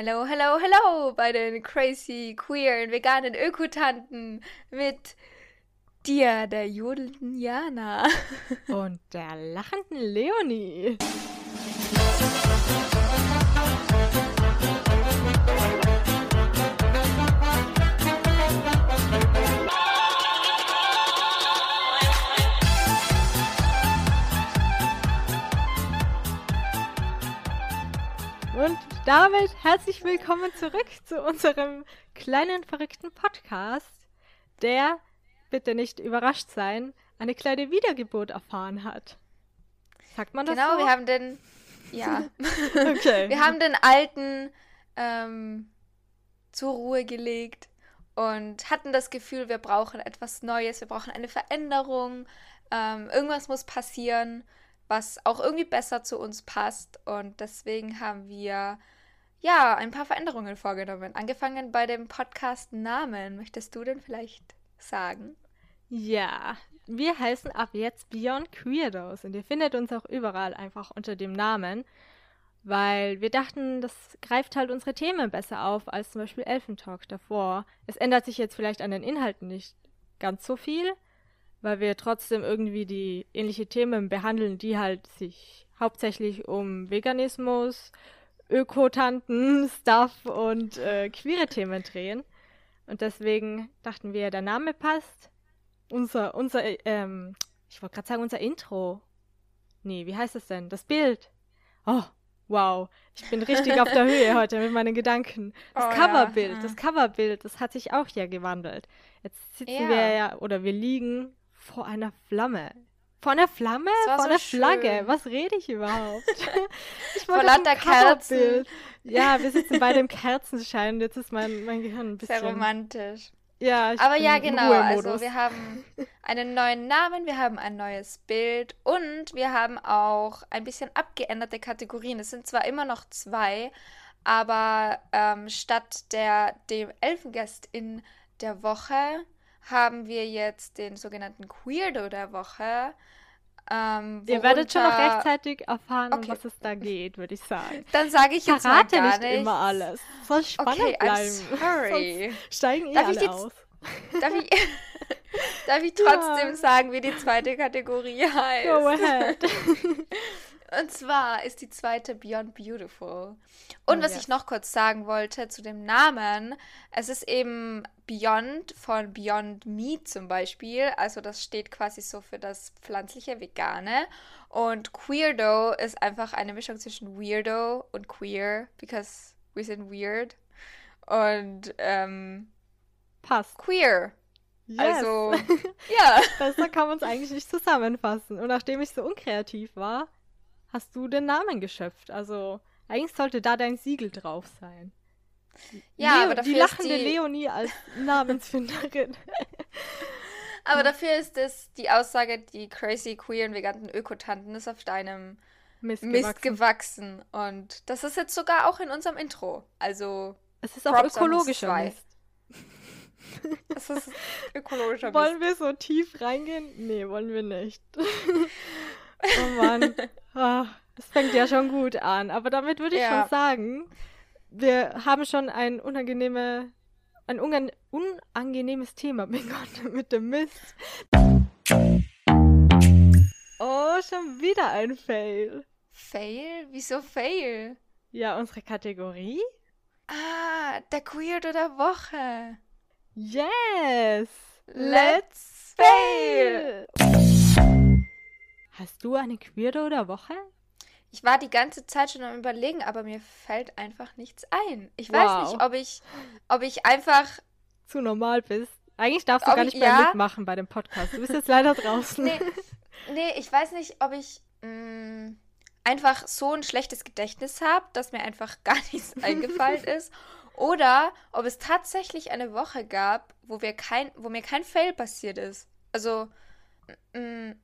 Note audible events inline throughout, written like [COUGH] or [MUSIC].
Hello, hello, hello bei den crazy, queeren, veganen Ökotanten mit dir, der jodelnden Jana. [LAUGHS] Und der lachenden Leonie. Und damit herzlich willkommen zurück zu unserem kleinen verrückten Podcast, der, bitte nicht überrascht sein, eine kleine Wiedergeburt erfahren hat. Sagt man das Genau, so? wir haben den, ja, [LAUGHS] okay. wir haben den alten ähm, zur Ruhe gelegt und hatten das Gefühl, wir brauchen etwas Neues, wir brauchen eine Veränderung, ähm, irgendwas muss passieren, was auch irgendwie besser zu uns passt und deswegen haben wir ja ein paar Veränderungen vorgenommen. Angefangen bei dem Podcast Namen. Möchtest du denn vielleicht sagen? Ja, wir heißen ab jetzt Beyond Queerdos und ihr findet uns auch überall einfach unter dem Namen, weil wir dachten, das greift halt unsere Themen besser auf als zum Beispiel Elfentalk davor. Es ändert sich jetzt vielleicht an den Inhalten nicht ganz so viel, weil wir trotzdem irgendwie die ähnliche Themen behandeln, die halt sich hauptsächlich um Veganismus, Ökotanten, Stuff und äh, queere Themen drehen. Und deswegen dachten wir, der Name passt. Unser, unser, ähm, ich wollte gerade sagen, unser Intro. Nee, wie heißt es denn? Das Bild. Oh, wow. Ich bin richtig auf der Höhe heute mit meinen Gedanken. Das Oh ja, Coverbild, ja. das Coverbild, das hat sich auch hier gewandelt. Jetzt sitzen Ja. wir ja, oder wir liegen vor einer Flamme. Vor einer Flamme? Vor so Flagge? schön. Was rede ich überhaupt? [LAUGHS] ich ein lauter Kerzen. Ja, wir sitzen bei dem [LAUGHS] Kerzenschein und jetzt ist mein, mein Gehirn ein bisschen. Sehr romantisch. Ja, ich Aber ja, genau. Also wir haben einen neuen Namen, wir haben ein neues Bild und wir haben auch ein bisschen abgeänderte Kategorien. Es sind zwar immer noch zwei, aber ähm, statt der dem Elfengast in der Woche haben wir jetzt den sogenannten Queerdo der Woche. Ähm, Ihr werdet schon noch rechtzeitig erfahren, um Okay. was es da geht, würde ich sagen. [LAUGHS] Dann sage ich jetzt mal Verrate gar nicht nichts. immer alles. Soll spannend Okay, I'm bleiben. [LAUGHS] sorry. Sonst steigen Darf alle aus. [LAUGHS] Darf ich, darf ich trotzdem Ja. sagen, wie die zweite Kategorie heißt? Go ahead. Und zwar ist die zweite Beyond Beautiful. Und Oh, was yes. ich noch kurz sagen wollte zu dem Namen, es ist eben Beyond von Beyond Meat zum Beispiel. Also das steht quasi so für das pflanzliche Vegane. Und Queerdo ist einfach eine Mischung zwischen Weirdo und Queer, because we sind weird. Und ähm, Passt. queer. Yes. Also, [LAUGHS] ja. Besser kann man es eigentlich nicht zusammenfassen. Und nachdem ich so unkreativ war, hast du den Namen geschöpft. Also eigentlich sollte da dein Siegel drauf sein. Ja, Leo, aber dafür die ist lachende die- Leonie als [LAUGHS] Namensfinderin. Aber dafür ist es die Aussage, die crazy queeren veganen Ökotanten ist auf deinem Mist, Mist gewachsen. gewachsen. Und das ist jetzt sogar auch in unserem Intro. Also, Es ist auch Props ökologischer. Mist. [LAUGHS] das ist ökologischer Mist. Wollen wir so tief reingehen? Nee, wollen wir nicht. [LAUGHS] oh Mann. [LAUGHS] Ah, das fängt ja schon gut an. Aber damit würde ich Ja. schon sagen, wir haben schon ein unangenehme, ein unang unangenehmes Thema [LAUGHS] begonnen mit dem Mist. Oh, schon wieder ein Fail. Fail? Wieso Fail? Ja, unsere Kategorie? Ah, der Queerdo der Woche. Yes! Let's fail! Hast du eine Queerdo der Woche? Ich war die ganze Zeit schon am überlegen, aber mir fällt einfach nichts ein. Ich weiß Wow. nicht, ob ich, ob ich einfach zu normal bist. Eigentlich darfst du gar ich- nicht mehr ja? mitmachen bei dem Podcast. Du bist jetzt leider [LAUGHS] draußen. Nee, nee, ich weiß nicht, ob ich mh, einfach so ein schlechtes Gedächtnis habe, dass mir einfach [LAUGHS] gar nichts eingefallen [LAUGHS] ist. Oder ob es tatsächlich eine Woche gab, wo, wir kein, wo mir kein Fail passiert ist. Also,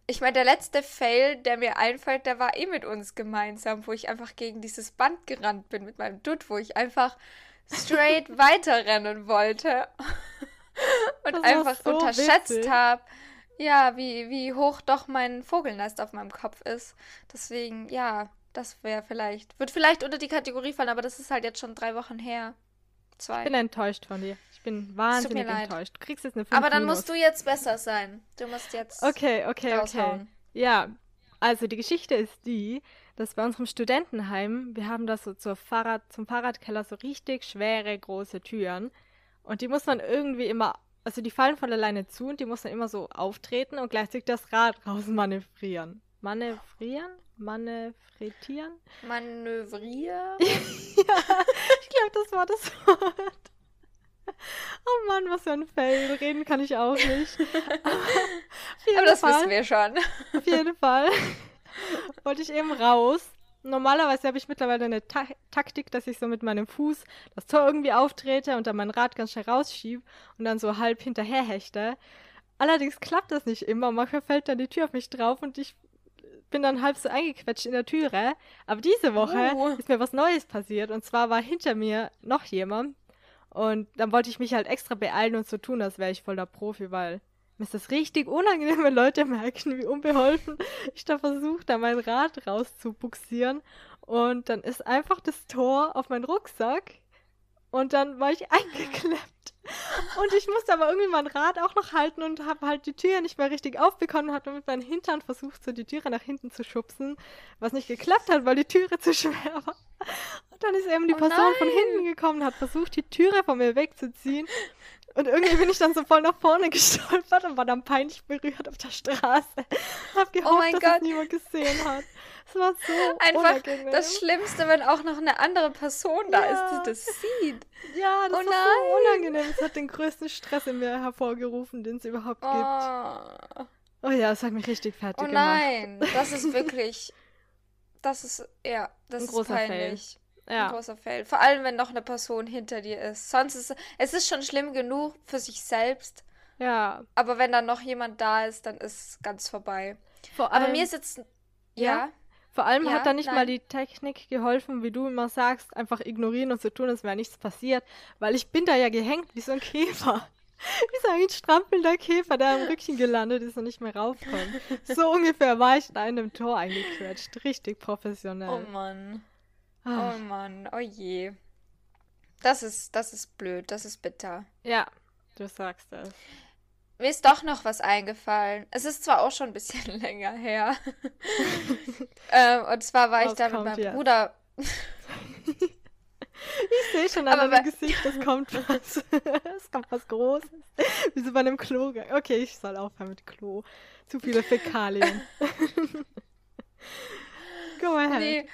ich meine, der letzte Fail, der mir einfällt, der war eh mit uns gemeinsam, wo ich einfach gegen dieses Band gerannt bin mit meinem Dutt, wo ich einfach straight [LAUGHS] weiterrennen wollte [LAUGHS] und einfach so unterschätzt habe, ja, wie, wie hoch doch mein Vogelnest auf meinem Kopf ist. Deswegen, ja, Das wäre vielleicht. Wird vielleicht unter die Kategorie fallen, aber das ist halt jetzt schon drei Wochen her. Zwei. Ich bin enttäuscht von dir. Ich bin wahnsinnig enttäuscht. Du kriegst jetzt eine 5 Aber dann Minus. musst du jetzt besser sein. Du musst jetzt. Okay, okay, okay. Ja, also die Geschichte ist die, dass bei unserem Studentenheim, wir haben da so zur Fahrrad, zum Fahrradkeller so richtig schwere, große Türen. Und die muss man irgendwie immer, also die fallen von alleine zu und die muss man immer so auftreten und gleichzeitig das Rad raus manövrieren. Manövrieren? Manövritieren? Manövrier. [LAUGHS] ja, ich glaube, das war das Wort. Oh Mann, was für ein Fail. Reden kann ich auch nicht. Aber, Aber das Fall, wissen wir schon. Auf jeden Fall wollte ich eben raus. Normalerweise habe ich mittlerweile eine Ta Taktik, dass ich so mit meinem Fuß das Tor irgendwie auftrete und dann mein Rad ganz schnell rausschiebe und dann so halb hinterher hechte. Allerdings klappt das nicht immer. Manchmal fällt dann die Tür auf mich drauf und ich bin dann halb so eingequetscht in der Türe. Aber diese Woche Oh. ist mir was Neues passiert. Und zwar war hinter mir noch jemand. Und dann wollte ich mich halt extra beeilen und so tun, als wäre ich voll der Profi, weil mir ist das richtig unangenehm, [LAUGHS] wenn Leute merken, wie unbeholfen ich da versuche, da mein Rad rauszubuxieren. Und dann ist einfach das Tor auf meinen Rucksack. Und dann war ich [LAUGHS] eingeklemmt. Und ich musste aber irgendwie mein Rad auch noch halten und habe halt die Tür nicht mehr richtig aufbekommen und habe mit meinem Hintern versucht, so die Türe nach hinten zu schubsen, was nicht geklappt hat, weil die Türe zu schwer war. Und dann ist eben die Oh Person von nein. hinten gekommen und hat versucht, die Türe von mir wegzuziehen. Und irgendwie bin ich dann so voll nach vorne [LAUGHS] gestolpert und war dann peinlich berührt auf der Straße. Hab gehofft, Oh mein dass Gott. es niemand gesehen hat. Es war so Einfach unangenehm. das Schlimmste, wenn auch noch eine andere Person da ist, Ja. die das sieht. ja, das Oh war so unangenehm. Es hat den größten Stress in mir hervorgerufen, den es überhaupt gibt. Oh, Oh ja, das hat mich richtig fertig oh gemacht. nein, das ist wirklich. Das ist, ja, das Ein ist großer Fail. Peinlich. Ein Ja, großer Fail. Vor allem, wenn noch eine Person hinter dir ist. Sonst ist es ist schon schlimm genug für sich selbst. ja. Aber wenn dann noch jemand da ist, dann ist es ganz vorbei. Vor Aber allem, mir ist jetzt. Ja? Ja. vor allem ja, hat da nicht mal nein. die Technik geholfen, wie du immer sagst, einfach ignorieren und so tun, als wäre nichts passiert. Weil ich bin da ja gehängt wie so ein Käfer. [LAUGHS] Wie so ein strampelnder Käfer, der am Rückchen gelandet ist und nicht mehr raufkommt. So ungefähr war ich in dem Tor eingequetscht. Richtig Oh professionell. Mann. Ah, Oh Mann. Oh je. Das ist, das ist blöd. Das ist bitter. Ja, du sagst es. Mir ist doch noch was eingefallen. Es ist zwar auch schon ein bisschen [LAUGHS] länger her. [LAUGHS] ähm, und zwar war ich da mit meinem jetzt? Bruder. Ich sehe schon an Aber deinem Gesicht, es kommt was. [LAUGHS] es kommt was Großes. Wie so bei einem Klo. Okay, ich soll aufhören mit Klo. Zu viele Fäkalien. Go ahead. Nee,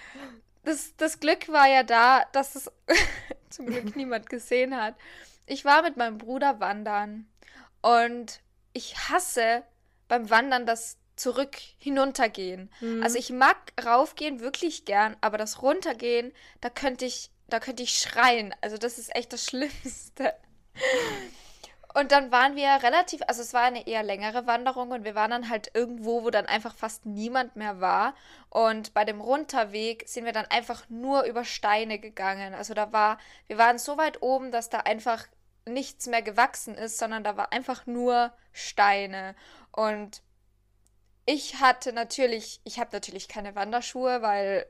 das, das Glück war ja da, dass es [LAUGHS] zum Glück niemand gesehen hat. Ich war mit meinem Bruder wandern und ich hasse beim Wandern das zurück hinuntergehen. Mhm. Also ich mag raufgehen wirklich gern, aber das runtergehen, da könnte ich, da könnte ich schreien. Also das ist echt das [LAUGHS] Schlimmste. Und dann waren wir relativ, also es war eine eher längere Wanderung und wir waren dann halt irgendwo, wo dann einfach fast niemand mehr war. Und bei dem Runterweg sind wir dann einfach nur über Steine gegangen. Also da war, wir waren so weit oben, dass da einfach nichts mehr gewachsen ist, sondern da war einfach nur Steine. Und ich hatte natürlich, ich habe natürlich keine Wanderschuhe, weil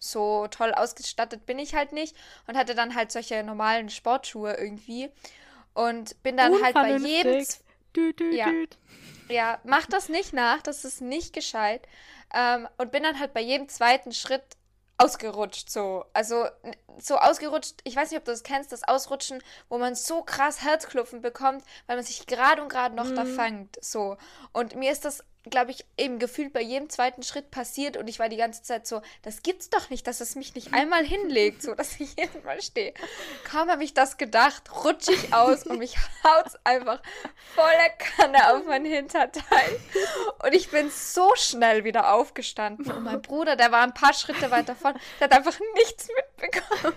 so toll ausgestattet bin ich halt nicht und hatte dann halt solche normalen Sportschuhe irgendwie und bin dann halt bei jedem. Düt, düt, Ja. ja, mach das nicht nach, das ist nicht gescheit. Ähm, und bin dann halt bei jedem zweiten Schritt ausgerutscht, so. Also so ausgerutscht, ich weiß nicht, ob du das kennst, das Ausrutschen, wo man so krass Herzklopfen bekommt, weil man sich gerade und gerade noch da Mhm. fangt, so. Und mir ist das, glaube ich, eben gefühlt bei jedem zweiten Schritt passiert und ich war die ganze Zeit so, das gibt's doch nicht, dass es mich nicht einmal hinlegt, so, dass ich [LAUGHS] jedes Mal stehe. Kaum habe ich das gedacht, rutsche ich aus und mich [LAUGHS] haut's einfach voller Kanne auf mein Hinterteil. Und ich bin so schnell wieder aufgestanden. Und mein Bruder, der war ein paar Schritte weiter vorne, der hat einfach nichts mitbekommen.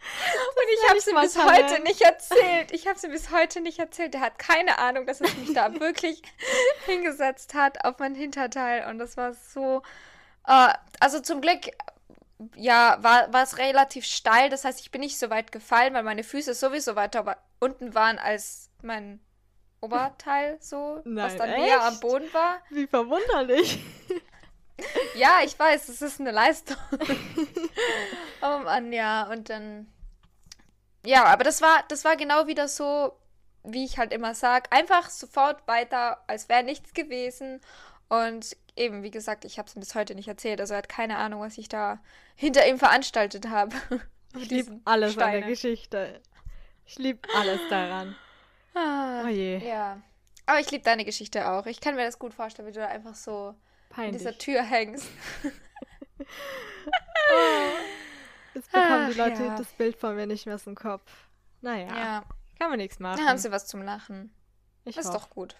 Und ich habe es ihm mal bis heute nicht erzählt. Ich habe ihm bis heute nicht erzählt. Der hat keine Ahnung, dass es mich da [LAUGHS] wirklich hingesetzt hat auf mein Hinterteil. Und das war so. Äh, also zum Glück, ja, war, war es relativ steil. Das heißt, ich bin nicht so weit gefallen, weil meine Füße sowieso weiter unten waren als mein Oberteil, so, was Nein, dann näher am? Boden war. Wie verwunderlich. [LAUGHS] ja, ich weiß, es ist eine Leistung. [LAUGHS] oh Mann, ja. Und dann. Ja, aber das war, das war genau wieder so, wie ich halt immer sage. Einfach sofort weiter, als wäre nichts gewesen. Und eben, wie gesagt, ich habe es bis heute nicht erzählt. Also er hat keine Ahnung, was ich da hinter ihm veranstaltet habe. [LAUGHS] Ich liebe alles Steine. an der Geschichte. Ich liebe alles daran. Ah, oh je. Ja. Aber ich liebe deine Geschichte auch. Ich kann mir das gut vorstellen, wie du da einfach so Peinlich. in dieser Tür hängst. [LAUGHS] oh. Jetzt bekommen die Leute ja. das Bild von mir nicht mehr aus dem Kopf. Naja, ja. kann man nichts machen. Dann haben sie was zum Lachen. Ich das ist doch gut.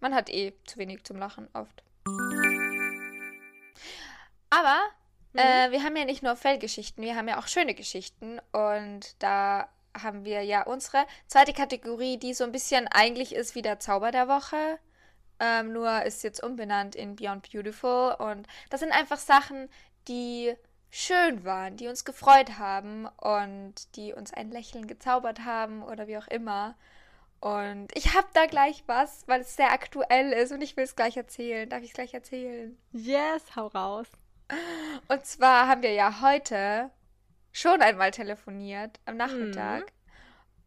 Man hat eh zu wenig zum Lachen oft. Aber mhm. äh, wir haben ja nicht nur Fellgeschichten, wir haben ja auch schöne Geschichten. Und da haben wir ja unsere zweite Kategorie, die so ein bisschen eigentlich ist wie der Zauber der Woche. Ähm, nur ist jetzt umbenannt in Beyond Beautiful. Und das sind einfach Sachen, die schön waren, die uns gefreut haben und die uns ein Lächeln gezaubert haben oder wie auch immer. Und ich habe da gleich was, weil es sehr aktuell ist und ich will es gleich erzählen. Darf ich es gleich erzählen? Yes, hau raus. Und zwar haben wir ja heute schon einmal telefoniert am Nachmittag.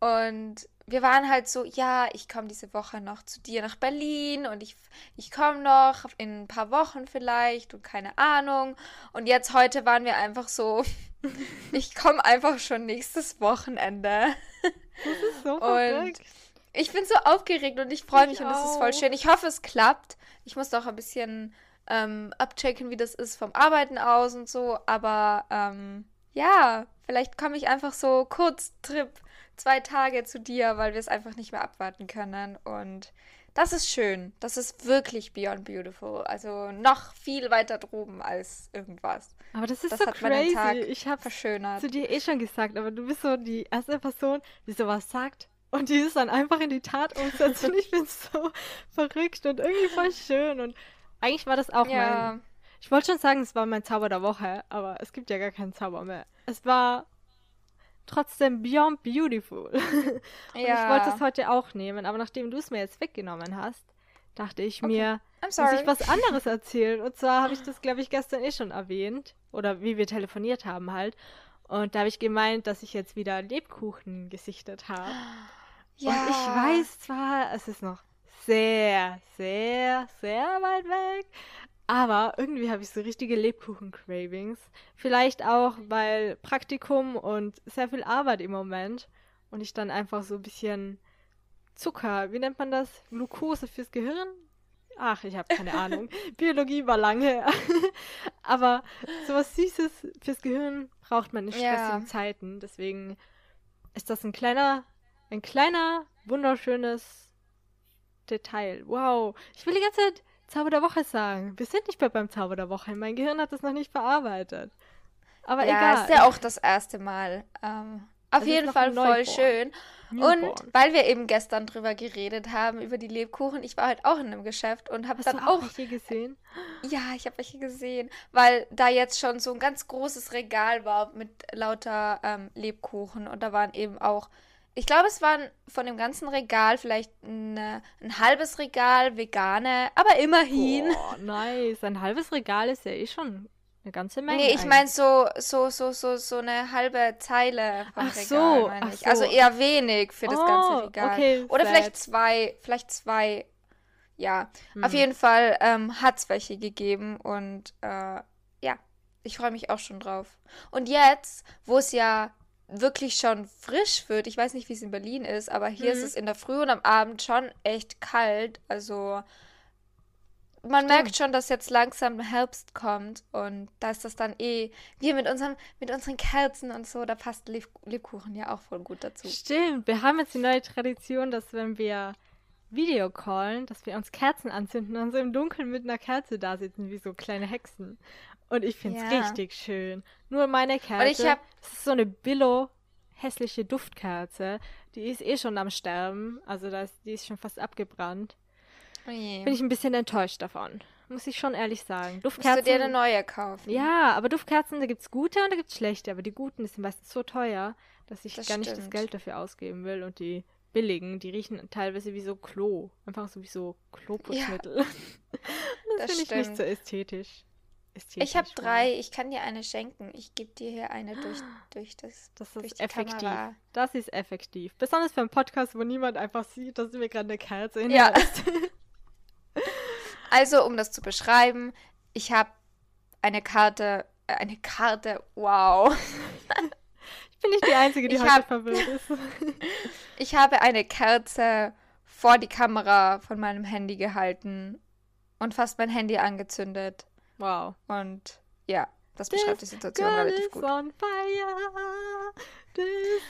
Mhm. Und wir waren halt so, ja, ich komme diese Woche noch zu dir nach Berlin und ich, ich komme noch in ein paar Wochen vielleicht und keine Ahnung. Und jetzt heute waren wir einfach so, [LAUGHS] ich komme einfach schon nächstes Wochenende. Das ist so verrückt. Und ich bin so aufgeregt und ich freue mich ich und es ist voll schön. Ich hoffe, es klappt. Ich muss doch ein bisschen ähm, abchecken, wie das ist vom Arbeiten aus und so. Aber ähm, ja, vielleicht komme ich einfach so Kurztrip zwei Tage zu dir, weil wir es einfach nicht mehr abwarten können. Und das ist schön. Das ist wirklich beyond beautiful. Also noch viel weiter droben als irgendwas. Aber das ist das so crazy. ich habe zu dir eh schon gesagt, aber du bist so die erste Person, die sowas sagt und die ist dann einfach in die Tat umsetzt. und ich bin so verrückt und irgendwie voll schön. Und eigentlich war das auch ja. mein. Ich wollte schon sagen, es war mein Zauber der Woche, aber es gibt ja gar keinen Zauber mehr. Es war trotzdem beyond beautiful. [LAUGHS] und ja. ich wollte es heute auch nehmen, aber nachdem du es mir jetzt weggenommen hast, dachte ich okay. mir, muss ich was anderes erzählen. Und zwar habe ich [LAUGHS] das, glaube ich, gestern eh schon erwähnt. Oder wie wir telefoniert haben halt. Und da habe ich gemeint, dass ich jetzt wieder Lebkuchen gesichtet habe. Ja. Und ich weiß zwar, es ist noch sehr, sehr, sehr weit weg, aber irgendwie habe ich so richtige Lebkuchen-Cravings. Vielleicht auch, weil Praktikum und sehr viel Arbeit im Moment und ich dann einfach so ein bisschen Zucker, wie nennt man das? Glucose fürs Gehirn? Ach, ich habe keine [LAUGHS] Ahnung. Biologie war lange. [LAUGHS] aber sowas Süßes fürs Gehirn braucht man in stressigen ja. Zeiten. Deswegen ist das ein kleiner ein kleiner, wunderschönes Detail. Wow. Ich will die ganze Zeit Zauber der Woche sagen. Wir sind nicht mehr beim Zauber der Woche. Mein Gehirn hat das noch nicht verarbeitet. Aber ja, egal. ist ja auch das erste Mal. Ähm, auf das jeden Fall voll schön. Newborn. Und weil wir eben gestern drüber geredet haben, über die Lebkuchen, ich war halt auch in einem Geschäft und habe dann auch. Hast welche gesehen? Ja, ich habe welche gesehen, weil da jetzt schon so ein ganz großes Regal war mit lauter ähm, Lebkuchen und da waren eben auch ich glaube, es waren von dem ganzen Regal vielleicht eine, ein halbes Regal vegane, aber immerhin. Boah, nice. Ein halbes Regal ist ja eh schon eine ganze Menge. Nee, ich meine so, so, so, so, so eine halbe Zeile vom ach Regal, so, ach ich. So. Also eher wenig für das oh, ganze Regal. Okay, Oder sad. vielleicht zwei, vielleicht zwei. Ja, hm. auf jeden Fall ähm, hat es welche gegeben und äh, ja, ich freue mich auch schon drauf. Und jetzt, wo es ja wirklich schon frisch wird. Ich weiß nicht, wie es in Berlin ist, aber hier mhm. ist es in der Früh und am Abend schon echt kalt. Also man Stimmt. merkt schon, dass jetzt langsam Herbst kommt und da ist das dann eh, wir mit, unserem, mit unseren Kerzen und so, da passt Leb Lebkuchen ja auch voll gut dazu. Stimmt, wir haben jetzt die neue Tradition, dass wenn wir Video callen, dass wir uns Kerzen anzünden und so im Dunkeln mit einer Kerze da sitzen, wie so kleine Hexen. Und ich finde es ja. richtig schön. Nur meine Kerze, ich hab... das ist so eine Billo hässliche Duftkerze. Die ist eh schon am Sterben. Also das, die ist schon fast abgebrannt. Oh Bin ich ein bisschen enttäuscht davon. Muss ich schon ehrlich sagen. Duftkerzen. Musst du dir eine neue kaufen? Ja, aber Duftkerzen, da gibt es gute und da gibt es schlechte. Aber die guten sind meistens so teuer, dass ich das gar stimmt. nicht das Geld dafür ausgeben will. Und die billigen, die riechen teilweise wie so Klo. Einfach so wie so Kloputzmittel. Ja. [LAUGHS] das, das finde ich nicht so ästhetisch. Ich habe drei. Ich kann dir eine schenken. Ich gebe dir hier eine durch, [GASPS] durch das. Das durch ist effektiv. Kamera. Das ist effektiv. Besonders für einen Podcast, wo niemand einfach sieht, dass du mir gerade eine Kerze in Ja. [LAUGHS] Also, um das zu beschreiben, ich habe eine Karte. Äh, eine Karte. Wow. [LAUGHS] Ich bin nicht die Einzige, die Ich heute hab- verwirrt ist. [LAUGHS] Ich habe eine Kerze vor die Kamera von meinem Handy gehalten und fast mein Handy angezündet. Wow. Und ja, das beschreibt die Situation relativ gut. This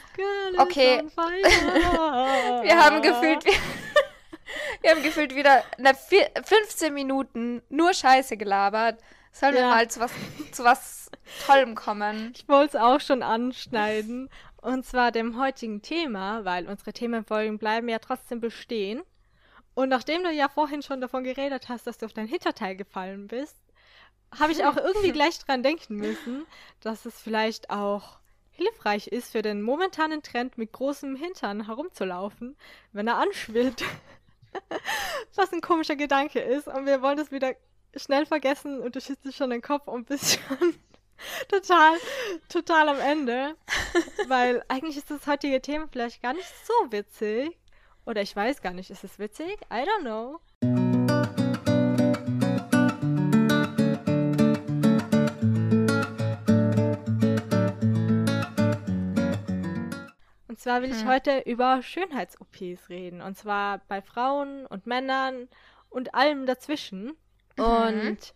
Okay. [LAUGHS] Wir haben gefühlt, wir, [LAUGHS] wir haben gefühlt wieder eine vier, 15 Minuten nur Scheiße gelabert. Sollen wir Ja. mal zu was, zu was Tollem kommen? Ich wollte es auch schon anschneiden. Und zwar dem heutigen Thema, weil unsere Themenfolgen bleiben ja trotzdem bestehen. Und nachdem du ja vorhin schon davon geredet hast, dass du auf dein Hinterteil gefallen bist, habe ich auch irgendwie [LAUGHS] gleich dran denken müssen, dass es vielleicht auch hilfreich ist für den momentanen Trend mit großem Hintern herumzulaufen, wenn er anschwillt. [LAUGHS] Was ein komischer Gedanke ist. Und wir wollen das wieder schnell vergessen und du schützt schon den Kopf und bist [LAUGHS] schon total, total am Ende. Weil eigentlich ist das heutige Thema vielleicht gar nicht so witzig. Oder ich weiß gar nicht, ist es witzig? I don't know. Zwar will ich Hm. heute über Schönheits-OPs reden. Und zwar bei Frauen und Männern und allem dazwischen. Mhm. Und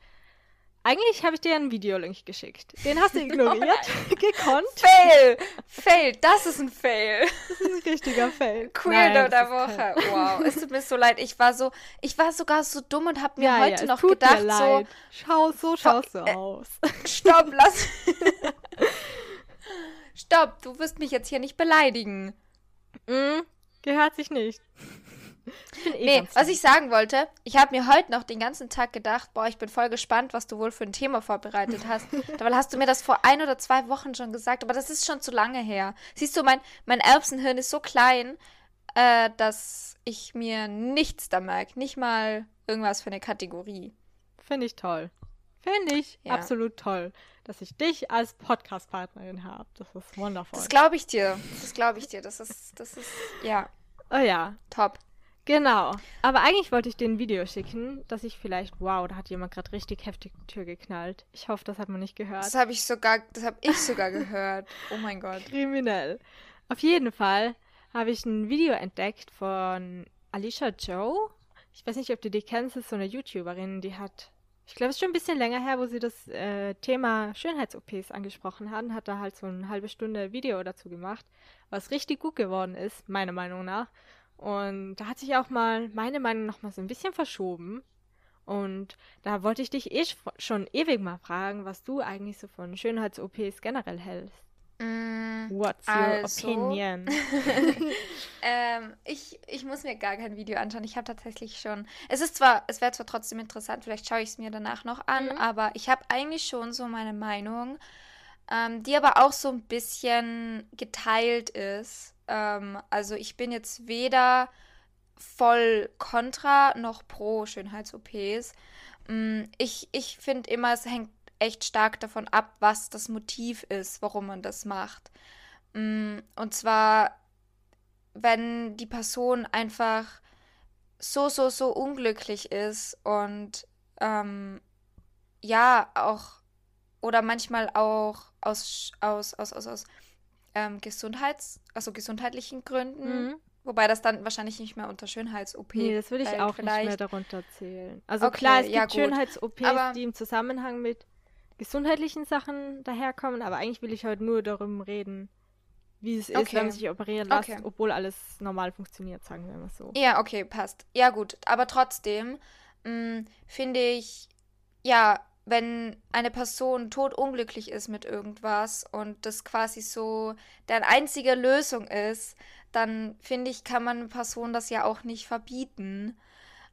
eigentlich habe ich dir einen Videolink geschickt. Den hast du [LAUGHS] ignoriert, gekonnt. Fail! Fail! Das ist ein Fail! Das ist ein richtiger Fail. Nein, der Woche. Wow, es tut mir so leid. Ich war so, ich war sogar so dumm und habe mir Ja, heute ja, noch gedacht, leid. Schau, so schaust du äh, aus. so, stopp, lass. [LAUGHS] [LAUGHS] stopp, du wirst mich jetzt hier nicht beleidigen. Mm, gehört sich nicht. Ich eh Nee, was ich sagen wollte, ich habe mir heute noch den ganzen Tag gedacht, boah, ich bin voll gespannt, was du wohl für ein Thema vorbereitet hast. [LAUGHS] Dabei hast du mir das vor ein oder zwei Wochen schon gesagt, aber das ist schon zu lange her. Siehst du, mein, mein Erbsenhirn ist so klein, äh, dass ich mir nichts da merke. Nicht mal irgendwas für eine Kategorie. Finde ich toll. Finde ich Ja. absolut toll, dass ich dich als Podcast-Partnerin habe. Das ist wundervoll. Das glaube ich dir. Das glaube ich dir. Das ist, das ist, ja, oh ja, top. genau. Aber eigentlich wollte ich dir ein Video schicken, dass ich vielleicht, wow, da hat jemand gerade richtig heftig die Tür geknallt. Ich hoffe, das hat man nicht gehört. Das habe ich sogar, das habe ich sogar gehört. Oh mein Gott. Kriminell. Auf jeden Fall habe ich ein Video entdeckt von Alicia Joe. Ich weiß nicht, ob du die kennst, das ist so eine YouTuberin, die hat, ich glaube, es ist schon ein bisschen länger her, wo sie das äh, Thema Schönheits-OPs angesprochen hat, hat da halt so eine halbe Stunde Video dazu gemacht, was richtig gut geworden ist, meiner Meinung nach. Und da hat sich auch mal meine Meinung noch mal so ein bisschen verschoben. Und da wollte ich dich eh sch- schon ewig mal fragen, was du eigentlich so von Schönheits-OPs generell hältst. Mm, What's your Also- opinion? [LAUGHS] [LAUGHS] ähm, ich, ich muss mir gar kein Video anschauen. Ich habe tatsächlich schon. Es ist zwar, es wäre zwar trotzdem interessant, vielleicht schaue ich es mir danach noch an, Mhm. aber ich habe eigentlich schon so meine Meinung, ähm, die aber auch so ein bisschen geteilt ist. Ähm, also ich bin jetzt weder voll kontra noch pro Schönheits-OPs. Mm, Ich, ich finde immer, es hängt echt stark davon ab, was das Motiv ist, warum man das macht. Mm, Und zwar, wenn die Person einfach so, so, so unglücklich ist und ähm, ja, auch, oder manchmal auch aus, aus, aus, aus, aus ähm, Gesundheits-, also gesundheitlichen Gründen, Mhm. wobei das dann wahrscheinlich nicht mehr unter Schönheits-OP Nee, das würde ich auch nicht mehr vielleicht. darunter zählen. Also Okay, klar, es ja, gibt gut. Schönheits-OPs, Aber- die im Zusammenhang mit gesundheitlichen Sachen daherkommen, aber eigentlich will ich heute nur darum reden, wie es ist, Okay. wenn man sich operieren lässt, Okay. obwohl alles normal funktioniert, sagen wir mal so. Ja, okay, passt. Ja, gut. Aber trotzdem mh, finde ich, ja, wenn eine Person totunglücklich ist mit irgendwas und das quasi so deren einzige Lösung ist, dann finde ich, kann man eine Person das ja auch nicht verbieten.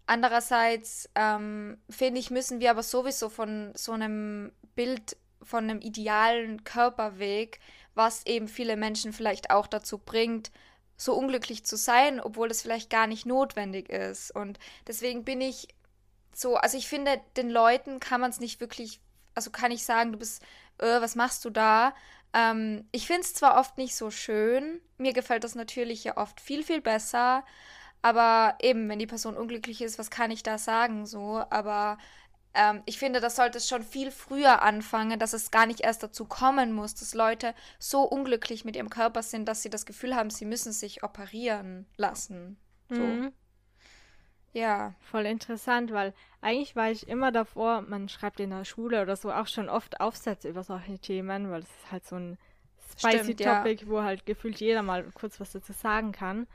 Andererseits ähm, finde ich, müssen wir aber sowieso von so einem Bild, von einem idealen Körperweg, was eben viele Menschen vielleicht auch dazu bringt, so unglücklich zu sein, obwohl das vielleicht gar nicht notwendig ist. Und deswegen bin ich so, also ich finde, den Leuten kann man es nicht wirklich also kann ich sagen, du bist, äh, was machst du da? Ähm, ich finde es zwar oft nicht so schön, mir gefällt das natürlich ja oft viel, viel besser, aber eben, wenn die Person unglücklich ist, was kann ich da sagen so? Aber ähm, ich finde, das sollte es schon viel früher anfangen, dass es gar nicht erst dazu kommen muss, dass Leute so unglücklich mit ihrem Körper sind, dass sie das Gefühl haben, sie müssen sich operieren lassen. So. Mhm. Ja. Voll interessant, weil eigentlich war ich immer davor, man schreibt in der Schule oder so auch schon oft Aufsätze über solche Themen, weil es ist halt so ein spicy Stimmt, Topic, ja. wo halt gefühlt jeder mal kurz was dazu sagen kann.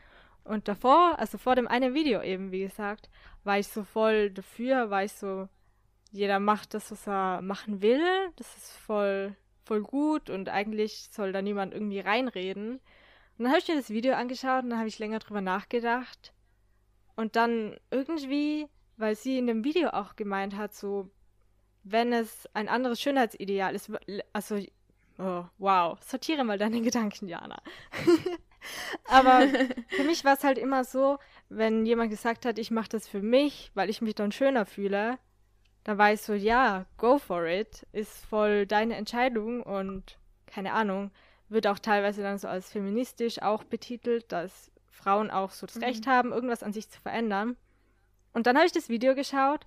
Und davor, also vor dem einen Video eben, wie gesagt, war ich so voll dafür, war ich so, jeder macht das, was er machen will. Das ist voll, voll gut und eigentlich soll da niemand irgendwie reinreden. Und dann habe ich mir das Video angeschaut und dann habe ich länger drüber nachgedacht. Und dann irgendwie, weil sie in dem Video auch gemeint hat, so, wenn es ein anderes Schönheitsideal ist, also, oh, wow, sortiere mal deine [LAUGHS] Gedanken, Jana. Aber [LAUGHS] für mich war es halt immer so, wenn jemand gesagt hat, ich mache das für mich, weil ich mich dann schöner fühle, da war ich so, ja, go for it, ist voll deine Entscheidung und keine Ahnung, wird auch teilweise dann so als feministisch auch betitelt, dass Frauen auch so das mhm. Recht haben, irgendwas an sich zu verändern. Und dann habe ich das Video geschaut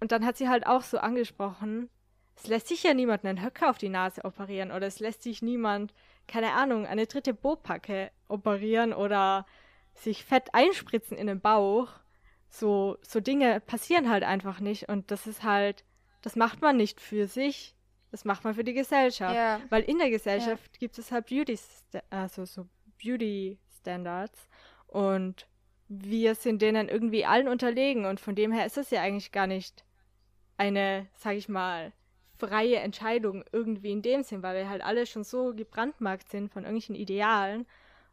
und dann hat sie halt auch so angesprochen, es lässt sich ja niemand einen Höcker auf die Nase operieren oder es lässt sich niemand, keine Ahnung, eine dritte Bopacke operieren oder sich Fett einspritzen in den Bauch so, so Dinge passieren halt einfach nicht. Und das ist halt, das macht man nicht für sich, das macht man für die Gesellschaft. Ja. Weil in der Gesellschaft ja. gibt es halt Beauty, also so Beauty Standards. Und wir sind denen irgendwie allen unterlegen. Und von dem her ist es ja eigentlich gar nicht eine, sag ich mal, freie Entscheidung irgendwie in dem Sinn, weil wir halt alle schon so gebrandmarkt sind von irgendwelchen Idealen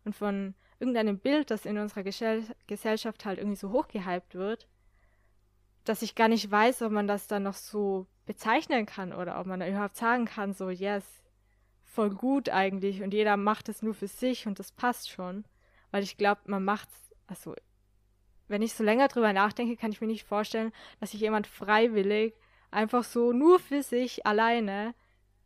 und von irgendeinem Bild, das in unserer Gesell Gesellschaft halt irgendwie so hochgehypt wird, dass ich gar nicht weiß, ob man das dann noch so bezeichnen kann oder ob man da überhaupt sagen kann, so, yes, voll gut eigentlich und jeder macht es nur für sich und das passt schon. Weil ich glaube, man macht also, wenn ich so länger drüber nachdenke, kann ich mir nicht vorstellen, dass sich jemand freiwillig einfach so nur für sich alleine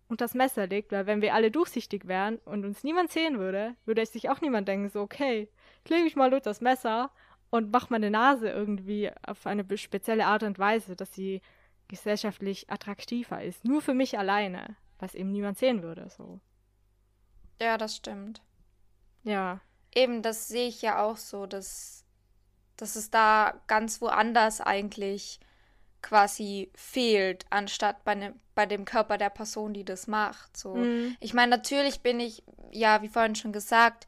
und das Messer legt, weil wenn wir alle durchsichtig wären und uns niemand sehen würde, würde sich auch niemand denken, so, okay, ich lege mich mal durch das Messer und mach meine Nase irgendwie auf eine spezielle Art und Weise, dass sie gesellschaftlich attraktiver ist. Nur für mich alleine, was eben niemand sehen würde, so. Ja, das stimmt. Ja. Eben, das sehe ich ja auch so, dass, dass es da ganz woanders eigentlich quasi fehlt, anstatt bei, ne, bei dem Körper der Person, die das macht. So. Mhm. Ich meine, natürlich bin ich, ja, wie vorhin schon gesagt,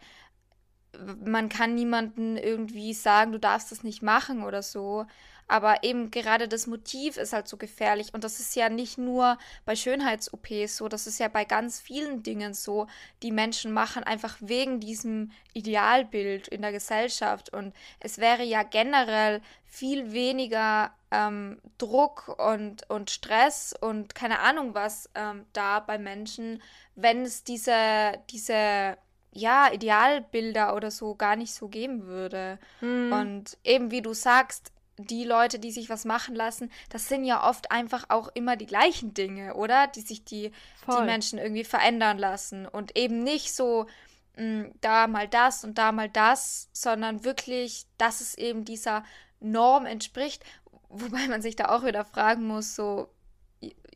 man kann niemanden irgendwie sagen, du darfst das nicht machen oder so. Aber eben gerade das Motiv ist halt so gefährlich. Und das ist ja nicht nur bei Schönheits-OPs so, das ist ja bei ganz vielen Dingen so, die Menschen machen, einfach wegen diesem Idealbild in der Gesellschaft. Und es wäre ja generell viel weniger ähm, Druck und, und Stress und keine Ahnung was ähm, da bei Menschen, wenn es diese, diese ja, Idealbilder oder so gar nicht so geben würde. Mhm. Und eben wie du sagst, die Leute, die sich was machen lassen, das sind ja oft einfach auch immer die gleichen Dinge, oder? Die sich die, die Menschen irgendwie verändern lassen. Und eben nicht so, mh, hm, da mal das und da mal das, sondern wirklich, dass es eben dieser Norm entspricht. Wobei man sich da auch wieder fragen muss, so,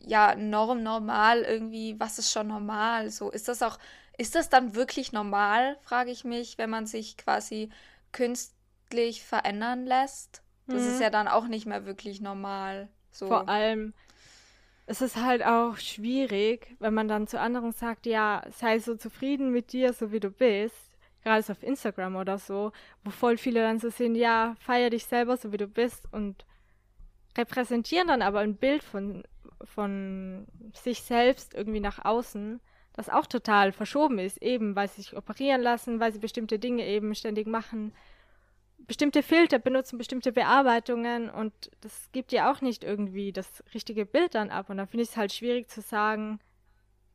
ja, Norm, normal, irgendwie, was ist schon normal? So, ist das auch, ist das dann wirklich normal, frage ich mich, wenn man sich quasi künstlich verändern lässt? Das mhm. ist ja dann auch nicht mehr wirklich normal. So. Vor allem, es ist halt auch schwierig, wenn man dann zu anderen sagt, ja, sei so zufrieden mit dir, so wie du bist. Gerade so auf Instagram oder so, wo voll viele dann so sind, ja, feier dich selber, so wie du bist und repräsentieren dann aber ein Bild von, von sich selbst irgendwie nach außen, das auch total verschoben ist, eben weil sie sich operieren lassen, weil sie bestimmte Dinge eben ständig machen, bestimmte Filter benutzen, bestimmte Bearbeitungen und das gibt ja auch nicht irgendwie das richtige Bild dann ab. Und da finde ich es halt schwierig zu sagen,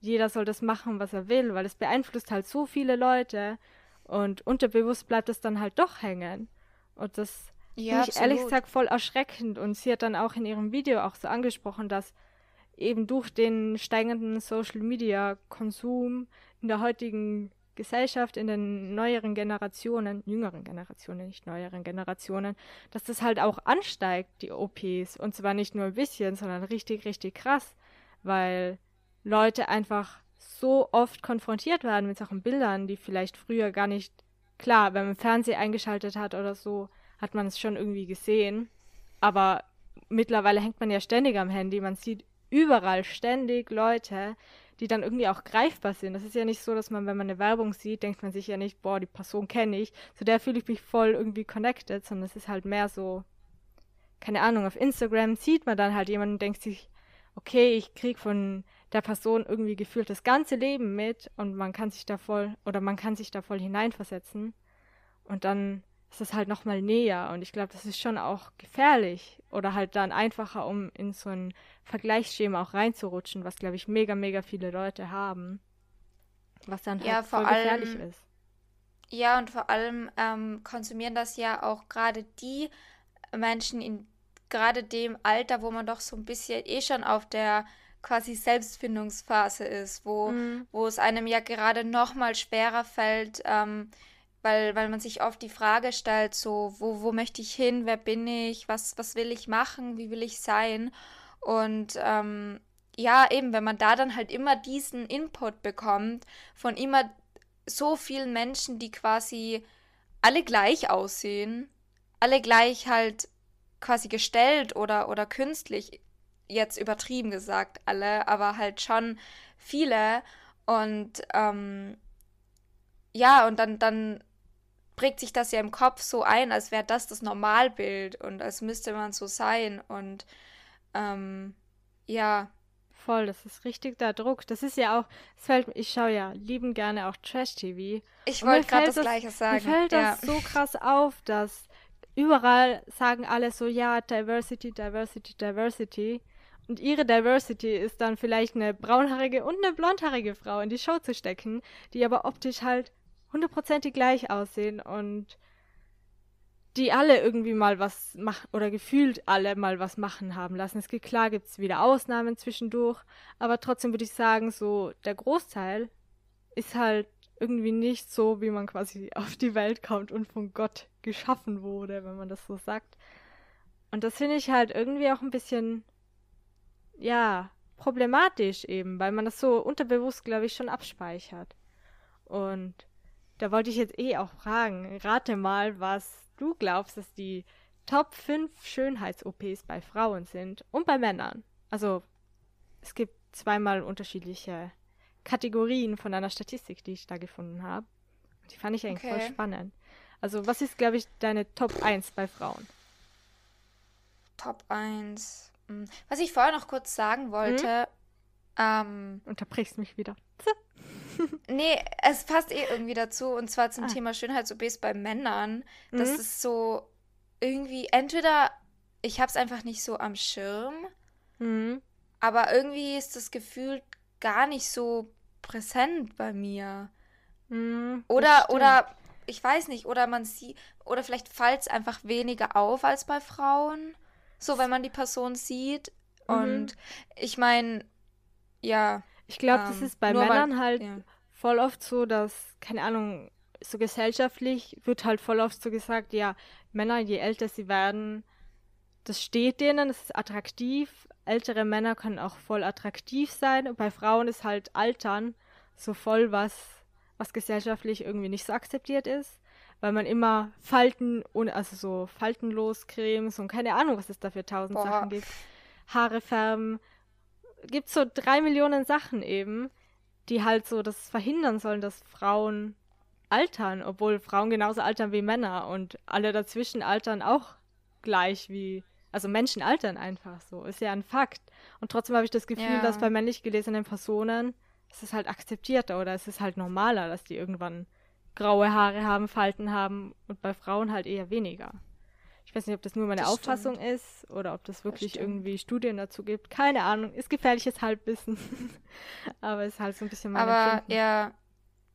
jeder soll das machen, was er will, weil es beeinflusst halt so viele Leute und unterbewusst bleibt es dann halt doch hängen. Und das ja, finde ich ehrlich gesagt voll erschreckend. Und sie hat dann auch in ihrem Video auch so angesprochen, dass eben durch den steigenden Social-Media-Konsum in der heutigen Gesellschaft, in den neueren Generationen, jüngeren Generationen, nicht neueren Generationen, dass das halt auch ansteigt, die OPs. Und zwar nicht nur ein bisschen, sondern richtig, richtig krass, weil Leute einfach so oft konfrontiert werden mit solchen Bildern, die vielleicht früher gar nicht, klar, wenn man Fernseher eingeschaltet hat oder so, hat man es schon irgendwie gesehen. Aber mittlerweile hängt man ja ständig am Handy. Man sieht überall ständig Leute, die dann irgendwie auch greifbar sind. Das ist ja nicht so, dass man, wenn man eine Werbung sieht, denkt man sich ja nicht, boah, die Person kenne ich, zu der fühle ich mich voll irgendwie connected, sondern es ist halt mehr so, keine Ahnung, auf Instagram sieht man dann halt jemanden und denkt sich, okay, ich krieg von der Person irgendwie gefühlt das ganze Leben mit und man kann sich da voll oder man kann sich da voll hineinversetzen und dann ist es halt nochmal näher und ich glaube, das ist schon auch gefährlich oder halt dann einfacher, um in so ein Vergleichsschema auch reinzurutschen, was glaube ich mega, mega viele Leute haben, was dann ja, halt voll allem, gefährlich ist. Ja, und vor allem ähm, konsumieren das ja auch gerade die Menschen in gerade dem Alter, wo man doch so ein bisschen eh schon auf der quasi Selbstfindungsphase ist, wo, mhm. wo es einem ja gerade noch mal schwerer fällt, ähm, weil, weil man sich oft die Frage stellt, so, wo, wo möchte ich hin, wer bin ich, was, was will ich machen, wie will ich sein? Und ähm, ja, eben, wenn man da dann halt immer diesen Input bekommt von immer so vielen Menschen, die quasi alle gleich aussehen, alle gleich halt quasi gestellt oder, oder künstlich, jetzt übertrieben gesagt, alle, aber halt schon viele. Und ähm, ja, und dann, dann prägt sich das ja im Kopf so ein, als wäre das das Normalbild und als müsste man so sein. Und ähm, ja. Voll, das ist richtig der Druck. Das ist ja auch, es fällt, ich schaue ja lieben gerne auch Trash-TV. Ich wollte gerade das, das Gleiche sagen. Mir fällt ja. das so krass auf, dass überall sagen alle so, ja, Diversity, Diversity, Diversity. Und ihre Diversity ist dann vielleicht eine braunhaarige und eine blondhaarige Frau in die Show zu stecken, die aber optisch halt hundertprozentig gleich aussehen und die alle irgendwie mal was machen oder gefühlt alle mal was machen haben lassen. Es gibt klar, gibt es wieder Ausnahmen zwischendurch, aber trotzdem würde ich sagen, so der Großteil ist halt irgendwie nicht so, wie man quasi [LAUGHS] auf die Welt kommt und von Gott geschaffen wurde, wenn man das so sagt. Und das finde ich halt irgendwie auch ein bisschen, ja, problematisch eben, weil man das so unterbewusst, glaube ich, schon abspeichert. Und da wollte ich jetzt eh auch fragen, rate mal, was du glaubst, dass die Top 5 Schönheits-OPs bei Frauen sind und bei Männern. Also es gibt zweimal unterschiedliche Kategorien von einer Statistik, die ich da gefunden habe. Die fand ich eigentlich okay. voll spannend. Also was ist, glaube ich, deine Top 1 bei Frauen? Top 1. Hm. Was ich vorher noch kurz sagen wollte. Hm? Ähm, Unterbrichst mich wieder. [LAUGHS] nee, es passt eh irgendwie dazu. Und zwar zum ah. Thema Schönheits-OPs bei Männern. Das mhm. ist so irgendwie, entweder ich habe es einfach nicht so am Schirm, mhm. aber irgendwie ist das Gefühl gar nicht so präsent bei mir. Mhm, oder, oder, ich weiß nicht, oder man sieht, oder vielleicht fällt es einfach weniger auf als bei Frauen. So, wenn man die Person sieht. Mhm. Und ich meine, ja. Ich glaube, ähm, das ist bei Männern weil, halt ja. voll oft so, dass, keine Ahnung, so gesellschaftlich wird halt voll oft so gesagt, ja, Männer, je älter sie werden, das steht denen, das ist attraktiv. Ältere Männer können auch voll attraktiv sein. Und bei Frauen ist halt Altern so voll was, was gesellschaftlich irgendwie nicht so akzeptiert ist. Weil man immer Falten, also so faltenlos Cremes und keine Ahnung, was es da für tausend Boah. Sachen gibt. Haare färben, gibt so drei Millionen Sachen eben, die halt so das verhindern sollen, dass Frauen altern, obwohl Frauen genauso altern wie Männer und alle dazwischen altern auch gleich wie, also Menschen altern einfach so, ist ja ein Fakt. Und trotzdem habe ich das Gefühl, ja. dass bei männlich gelesenen Personen ist es halt akzeptierter oder es ist halt normaler, dass die irgendwann graue Haare haben, Falten haben und bei Frauen halt eher weniger. Ich weiß nicht, ob das nur meine das Auffassung stimmt. ist oder ob das wirklich das irgendwie Studien dazu gibt. Keine Ahnung. Ist gefährliches Halbwissen. [LAUGHS] Aber es ist halt so ein bisschen mein Aber Empfinden. ja,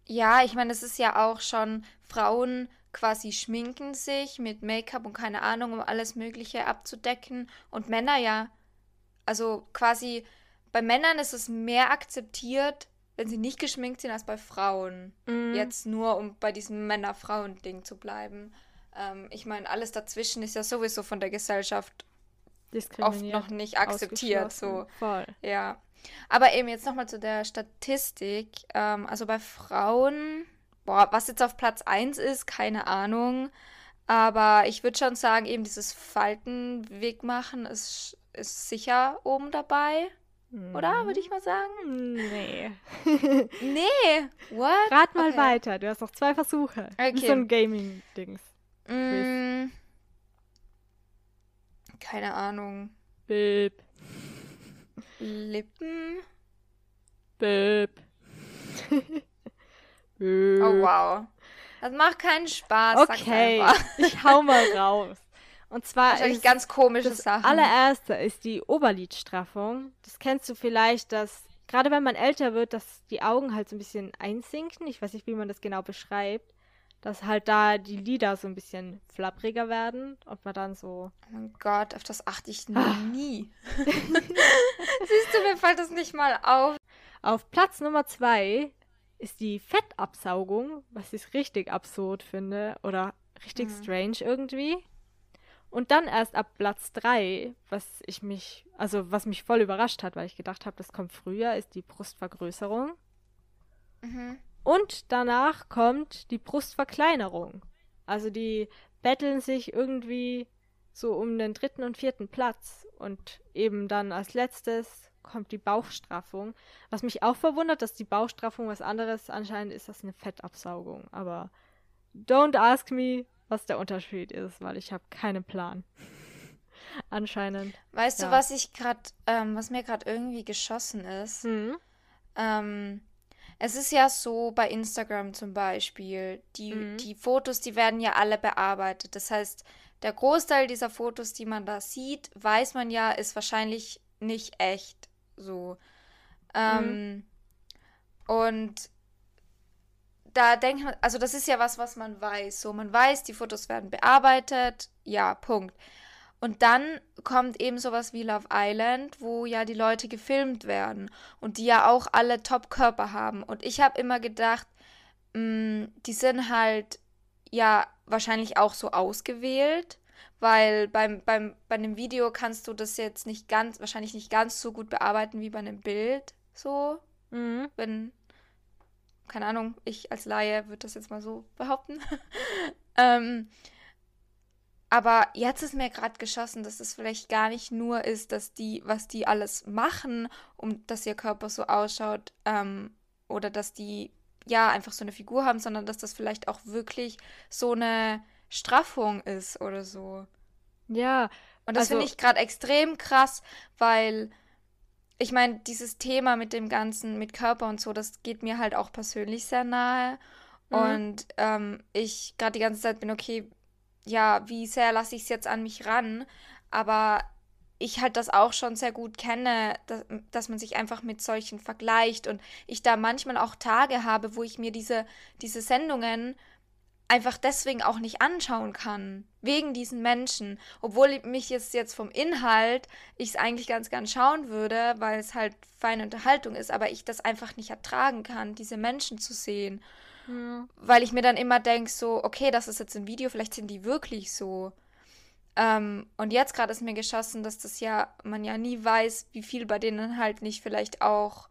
ja, ich meine, es ist ja auch schon, Frauen quasi schminken sich mit Make-up und keine Ahnung, um alles Mögliche abzudecken. Und Männer ja, also quasi bei Männern ist es mehr akzeptiert, wenn sie nicht geschminkt sind, als bei Frauen. Mhm. Jetzt nur, um bei diesem Männer-Frauen-Ding zu bleiben. Ähm, ich meine, alles dazwischen ist ja sowieso von der Gesellschaft oft noch nicht akzeptiert. So. Voll. Ja. Aber eben jetzt nochmal zu der Statistik. Ähm, also bei Frauen, boah, was jetzt auf Platz 1 ist, keine Ahnung. Aber ich würde schon sagen, eben dieses Faltenwegmachen ist, ist sicher oben dabei. Oder? Würde ich mal sagen. Nee. [LAUGHS] Nee. What? Rat mal Okay. weiter. Du hast noch zwei Versuche. Okay. So ein Gaming-Dings. Mm, keine Ahnung. Bip. Lippen? Bip. [LAUGHS] Bip. Oh wow. Das macht keinen Spaß. Okay, [LAUGHS] ich hau mal raus. Und zwar Wahrscheinlich ist ganz komische das Sachen. allererste ist die Oberlidstraffung. Das kennst du vielleicht, dass gerade wenn man älter wird, dass die Augen halt so ein bisschen einsinken. Ich weiß nicht, wie man das genau beschreibt. Dass halt da die Lider so ein bisschen flappriger werden und man dann so. Oh mein Gott, auf das achte ich Ah. nie. [LAUGHS] Siehst du, mir fällt das nicht mal auf. Auf Platz Nummer zwei ist die Fettabsaugung, was ich richtig absurd finde oder richtig Mhm. strange irgendwie. Und dann erst ab Platz drei, was ich mich, also was mich voll überrascht hat, weil ich gedacht habe, das kommt früher, ist die Brustvergrößerung. Mhm. Und danach kommt die Brustverkleinerung. Also die betteln sich irgendwie so um den dritten und vierten Platz. Und eben dann als letztes kommt die Bauchstraffung. Was mich auch verwundert, dass die Bauchstraffung was anderes anscheinend ist als eine Fettabsaugung. Aber don't ask me, was der Unterschied ist, weil ich habe keinen Plan. [LAUGHS] anscheinend. Weißt Ja. du, was ich gerade, ähm, was mir gerade irgendwie geschossen ist? Hm. Ähm, es ist ja so bei Instagram zum Beispiel, die, Mhm. die Fotos, die werden ja alle bearbeitet. Das heißt, der Großteil dieser Fotos, die man da sieht, weiß man ja, ist wahrscheinlich nicht echt so. Ähm, Und da denkt man, also das ist ja was, was man weiß. So, man weiß, die Fotos werden bearbeitet, ja, Punkt. Und dann kommt eben sowas wie Love Island, wo ja die Leute gefilmt werden und die ja auch alle Top-Körper haben. Und ich habe immer gedacht, mh, die sind halt ja wahrscheinlich auch so ausgewählt, weil beim, beim, bei einem Video kannst du das jetzt nicht ganz, wahrscheinlich nicht ganz so gut bearbeiten wie bei einem Bild. So, Mhm. wenn, keine Ahnung, ich als Laie würde das jetzt mal so behaupten. [LAUGHS] ähm, aber jetzt ist mir gerade geschossen, dass es vielleicht gar nicht nur ist, dass die, was die alles machen, um dass ihr Körper so ausschaut, ähm, oder dass die ja einfach so eine Figur haben, sondern dass das vielleicht auch wirklich so eine Straffung ist oder so. Ja, Und das Also- finde ich gerade extrem krass, weil ich meine, dieses Thema mit dem Ganzen, mit Körper und so, das geht mir halt auch persönlich sehr nahe. Mhm. Und ähm, ich gerade die ganze Zeit bin, okay, ja, wie sehr lasse ich es jetzt an mich ran? Aber ich halt das auch schon sehr gut kenne, dass, dass man sich einfach mit solchen vergleicht und ich da manchmal auch Tage habe, wo ich mir diese, diese Sendungen einfach deswegen auch nicht anschauen kann. Wegen diesen Menschen. Obwohl mich jetzt, jetzt vom Inhalt ich es eigentlich ganz gern schauen würde, weil es halt feine Unterhaltung ist, aber ich das einfach nicht ertragen kann, diese Menschen zu sehen. Mhm. Weil ich mir dann immer denke, so, okay, das ist jetzt ein Video, vielleicht sind die wirklich so. Ähm, und jetzt gerade ist mir geschossen, dass das ja, man ja nie weiß, wie viel bei denen halt nicht vielleicht auch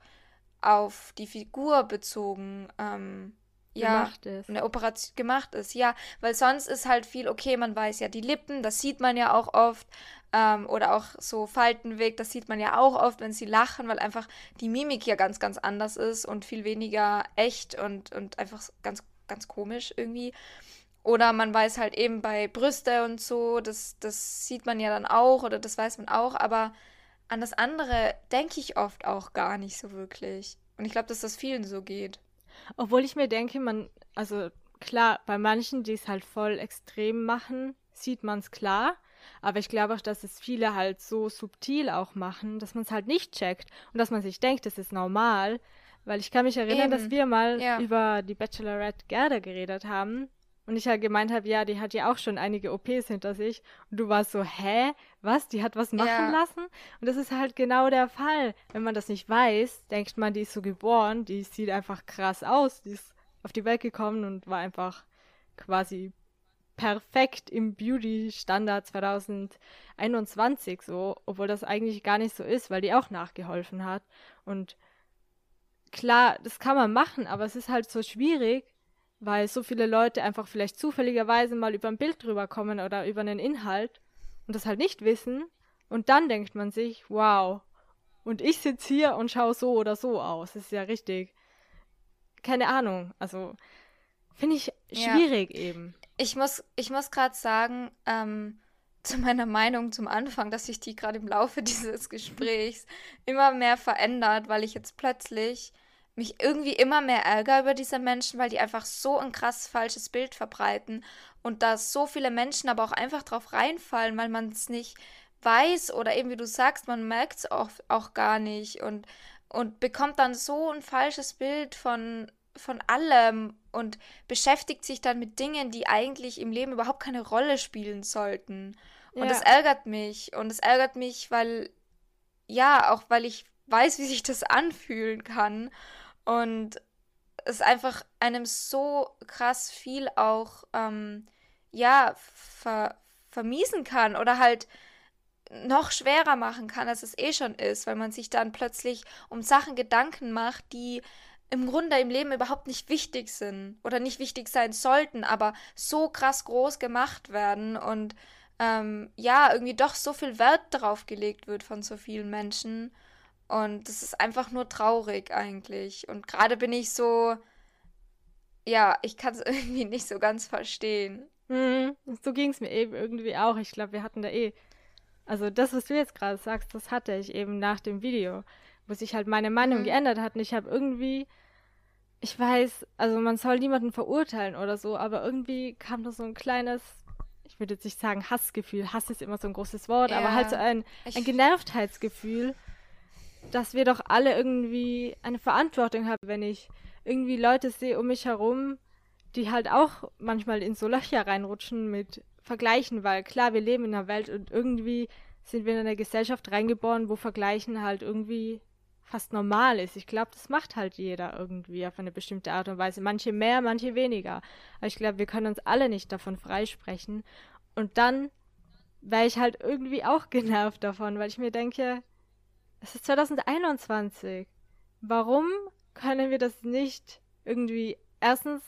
auf die Figur bezogen ähm, ja, gemacht ist. eine Operation gemacht ist. Ja, weil sonst ist halt viel, okay, man weiß ja die Lippen, das sieht man ja auch oft. Ähm, oder auch so Faltenweg, das sieht man ja auch oft, wenn sie lachen, weil einfach die Mimik ja ganz, ganz anders ist und viel weniger echt und, und einfach ganz, ganz komisch irgendwie. Oder man weiß halt eben bei Brüste und so, das, das sieht man ja dann auch oder das weiß man auch, aber an das andere denke ich oft auch gar nicht so wirklich. Und ich glaube, dass das vielen so geht. Obwohl ich mir denke, man, also klar, bei manchen, die es halt voll extrem machen, sieht man es klar. Aber ich glaube auch, dass es viele halt so subtil auch machen, dass man es halt nicht checkt und dass man sich denkt, das ist normal. Weil ich kann mich erinnern, dass Eben, wir mal ja. über die Bachelorette Gerda geredet haben. Und ich halt gemeint habe, ja, die hat ja auch schon einige OPs hinter sich. Und du warst so, hä? Was? Die hat was machen ja. lassen? Und das ist halt genau der Fall. Wenn man das nicht weiß, denkt man, die ist so geboren, die sieht einfach krass aus. Die ist auf die Welt gekommen und war einfach quasi perfekt im Beauty-Standard 2021 so, obwohl das eigentlich gar nicht so ist, weil die auch nachgeholfen hat. Und klar, das kann man machen, aber es ist halt so schwierig, weil so viele Leute einfach vielleicht zufälligerweise mal über ein Bild drüber kommen oder über einen Inhalt und das halt nicht wissen. Und dann denkt man sich, wow, und ich sitze hier und schaue so oder so aus. Das ist ja richtig. Keine Ahnung. Also finde ich schwierig ja. eben. Ich muss, ich muss gerade sagen, ähm, [LAUGHS] zu meiner Meinung zum Anfang, dass sich die gerade im Laufe [LAUGHS] dieses Gesprächs immer mehr verändert, weil ich jetzt plötzlich mich irgendwie immer mehr ärgere über diese Menschen, weil die einfach so ein krass falsches Bild verbreiten und da so viele Menschen aber auch einfach drauf reinfallen, weil man es nicht weiß oder eben wie du sagst, man merkt es auch, auch gar nicht und, und bekommt dann so ein falsches Bild von, von allem und beschäftigt sich dann mit Dingen, die eigentlich im Leben überhaupt keine Rolle spielen sollten. Und ja. das ärgert mich. Und es ärgert mich, weil, ja, auch weil ich weiß, wie sich das anfühlen kann. Und es einfach einem so krass viel auch, ähm, ja, ver vermiesen kann oder halt noch schwerer machen kann, als es eh schon ist, weil man sich dann plötzlich um Sachen Gedanken macht, die im Grunde im Leben überhaupt nicht wichtig sind oder nicht wichtig sein sollten, aber so krass groß gemacht werden und ähm, ja, irgendwie doch so viel Wert darauf gelegt wird von so vielen Menschen. Und das ist einfach nur traurig eigentlich. Und gerade bin ich so, ja, ich kann es [LAUGHS] irgendwie nicht so ganz verstehen. Mhm, so ging es mir eben irgendwie auch. Ich glaube, wir hatten da eh. Also das, was du jetzt gerade sagst, das hatte ich eben nach dem Video, wo sich halt meine Meinung mhm. geändert hat. Und ich habe irgendwie, ich weiß, also man soll niemanden verurteilen oder so, aber irgendwie kam da so ein kleines, ich würde jetzt nicht sagen Hassgefühl. Hass ist immer so ein großes Wort, ja, aber halt so ein, ein Genervtheitsgefühl dass wir doch alle irgendwie eine Verantwortung haben, wenn ich irgendwie Leute sehe um mich herum, die halt auch manchmal in so Löcher reinrutschen mit Vergleichen, weil klar, wir leben in einer Welt und irgendwie sind wir in einer Gesellschaft reingeboren, wo Vergleichen halt irgendwie fast normal ist. Ich glaube, das macht halt jeder irgendwie auf eine bestimmte Art und Weise. Manche mehr, manche weniger. Aber ich glaube, wir können uns alle nicht davon freisprechen. Und dann wäre ich halt irgendwie auch [LAUGHS] genervt davon, weil ich mir denke, es ist 2021. Warum können wir das nicht irgendwie erstens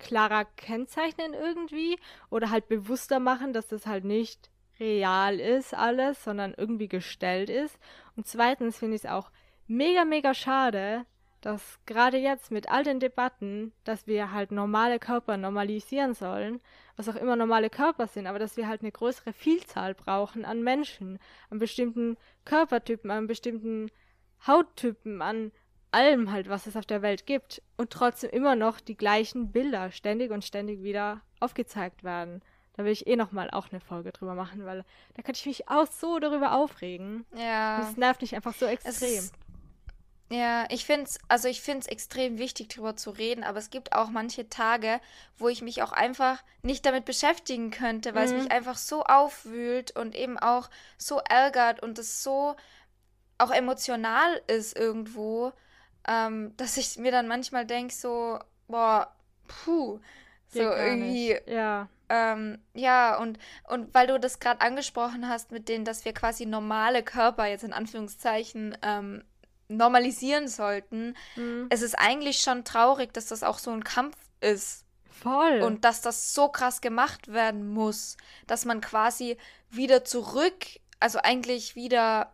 klarer kennzeichnen irgendwie oder halt bewusster machen, dass das halt nicht real ist alles, sondern irgendwie gestellt ist. Und zweitens finde ich es auch mega, mega schade, dass gerade jetzt mit all den Debatten, dass wir halt normale Körper normalisieren sollen, was auch immer normale Körper sind, aber dass wir halt eine größere Vielzahl brauchen an Menschen, an bestimmten Körpertypen, an bestimmten Hauttypen, an allem halt, was es auf der Welt gibt und trotzdem immer noch die gleichen Bilder ständig und ständig wieder aufgezeigt werden. Da will ich eh nochmal auch eine Folge drüber machen, weil da kann ich mich auch so darüber aufregen. Ja. Das nervt mich einfach so extrem. Ja, ich finde es, also ich finde es extrem wichtig, darüber zu reden, aber es gibt auch manche Tage, wo ich mich auch einfach nicht damit beschäftigen könnte, weil mhm. es mich einfach so aufwühlt und eben auch so ärgert und es so auch emotional ist irgendwo, ähm, dass ich mir dann manchmal denke, so, boah, puh, so irgendwie. Nicht. Ja. Ähm, ja, und, und weil du das gerade angesprochen hast mit denen, dass wir quasi normale Körper jetzt in Anführungszeichen ähm, normalisieren sollten. Mhm. Es ist eigentlich schon traurig, dass das auch so ein Kampf ist. Voll. Und dass das so krass gemacht werden muss, dass man quasi wieder zurück, also eigentlich wieder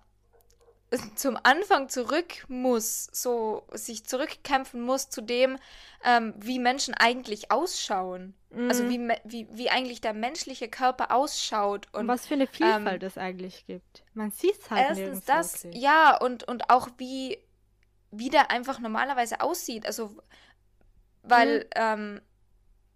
zum Anfang zurück muss, so sich zurückkämpfen muss zu dem, ähm, wie Menschen eigentlich ausschauen. Also mhm. Also wie, wie, wie eigentlich der menschliche Körper ausschaut. Und, und was für eine Vielfalt ähm, es eigentlich gibt. Man sieht es halt Erstens das, wirklich. ja, und, und auch wie, wie der einfach normalerweise aussieht. Also, weil mhm. ähm,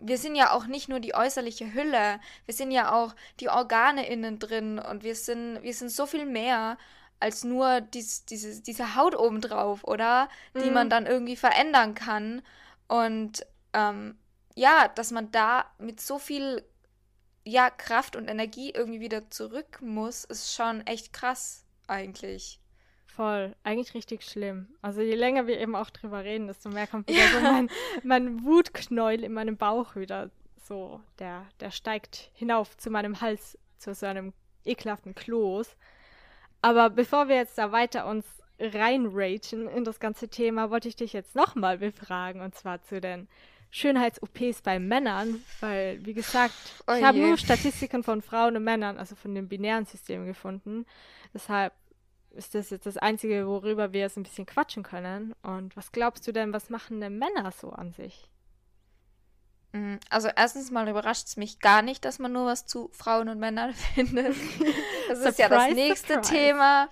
wir sind ja auch nicht nur die äußerliche Hülle, wir sind ja auch die Organe innen drin und wir sind, wir sind so viel mehr als nur dies, diese, diese Haut obendrauf, oder? Die mhm. man dann irgendwie verändern kann. Und ähm, ja, dass man da mit so viel ja, Kraft und Energie irgendwie wieder zurück muss, ist schon echt krass eigentlich. Voll, eigentlich richtig schlimm. Also je länger wir eben auch drüber reden, desto mehr kommt [LAUGHS] wieder ja. so mein, mein Wutknäuel in meinem Bauch wieder so. Der, der steigt hinauf zu meinem Hals, zu so einem ekelhaften Kloß. Aber bevor wir jetzt da weiter uns reinragen in das ganze Thema, wollte ich dich jetzt nochmal befragen, und zwar zu den Schönheits-OPs bei Männern, weil, wie gesagt, oh ich habe nur Statistiken von Frauen und Männern, also von dem binären System gefunden. Deshalb ist das jetzt das Einzige, worüber wir jetzt ein bisschen quatschen können. Und was glaubst du denn, was machen denn Männer so an sich? Mm, also erstens mal überrascht es mich gar nicht, dass man nur was zu Frauen und Männern [LAUGHS] findet. Das ist ja das nächste surprise. Thema.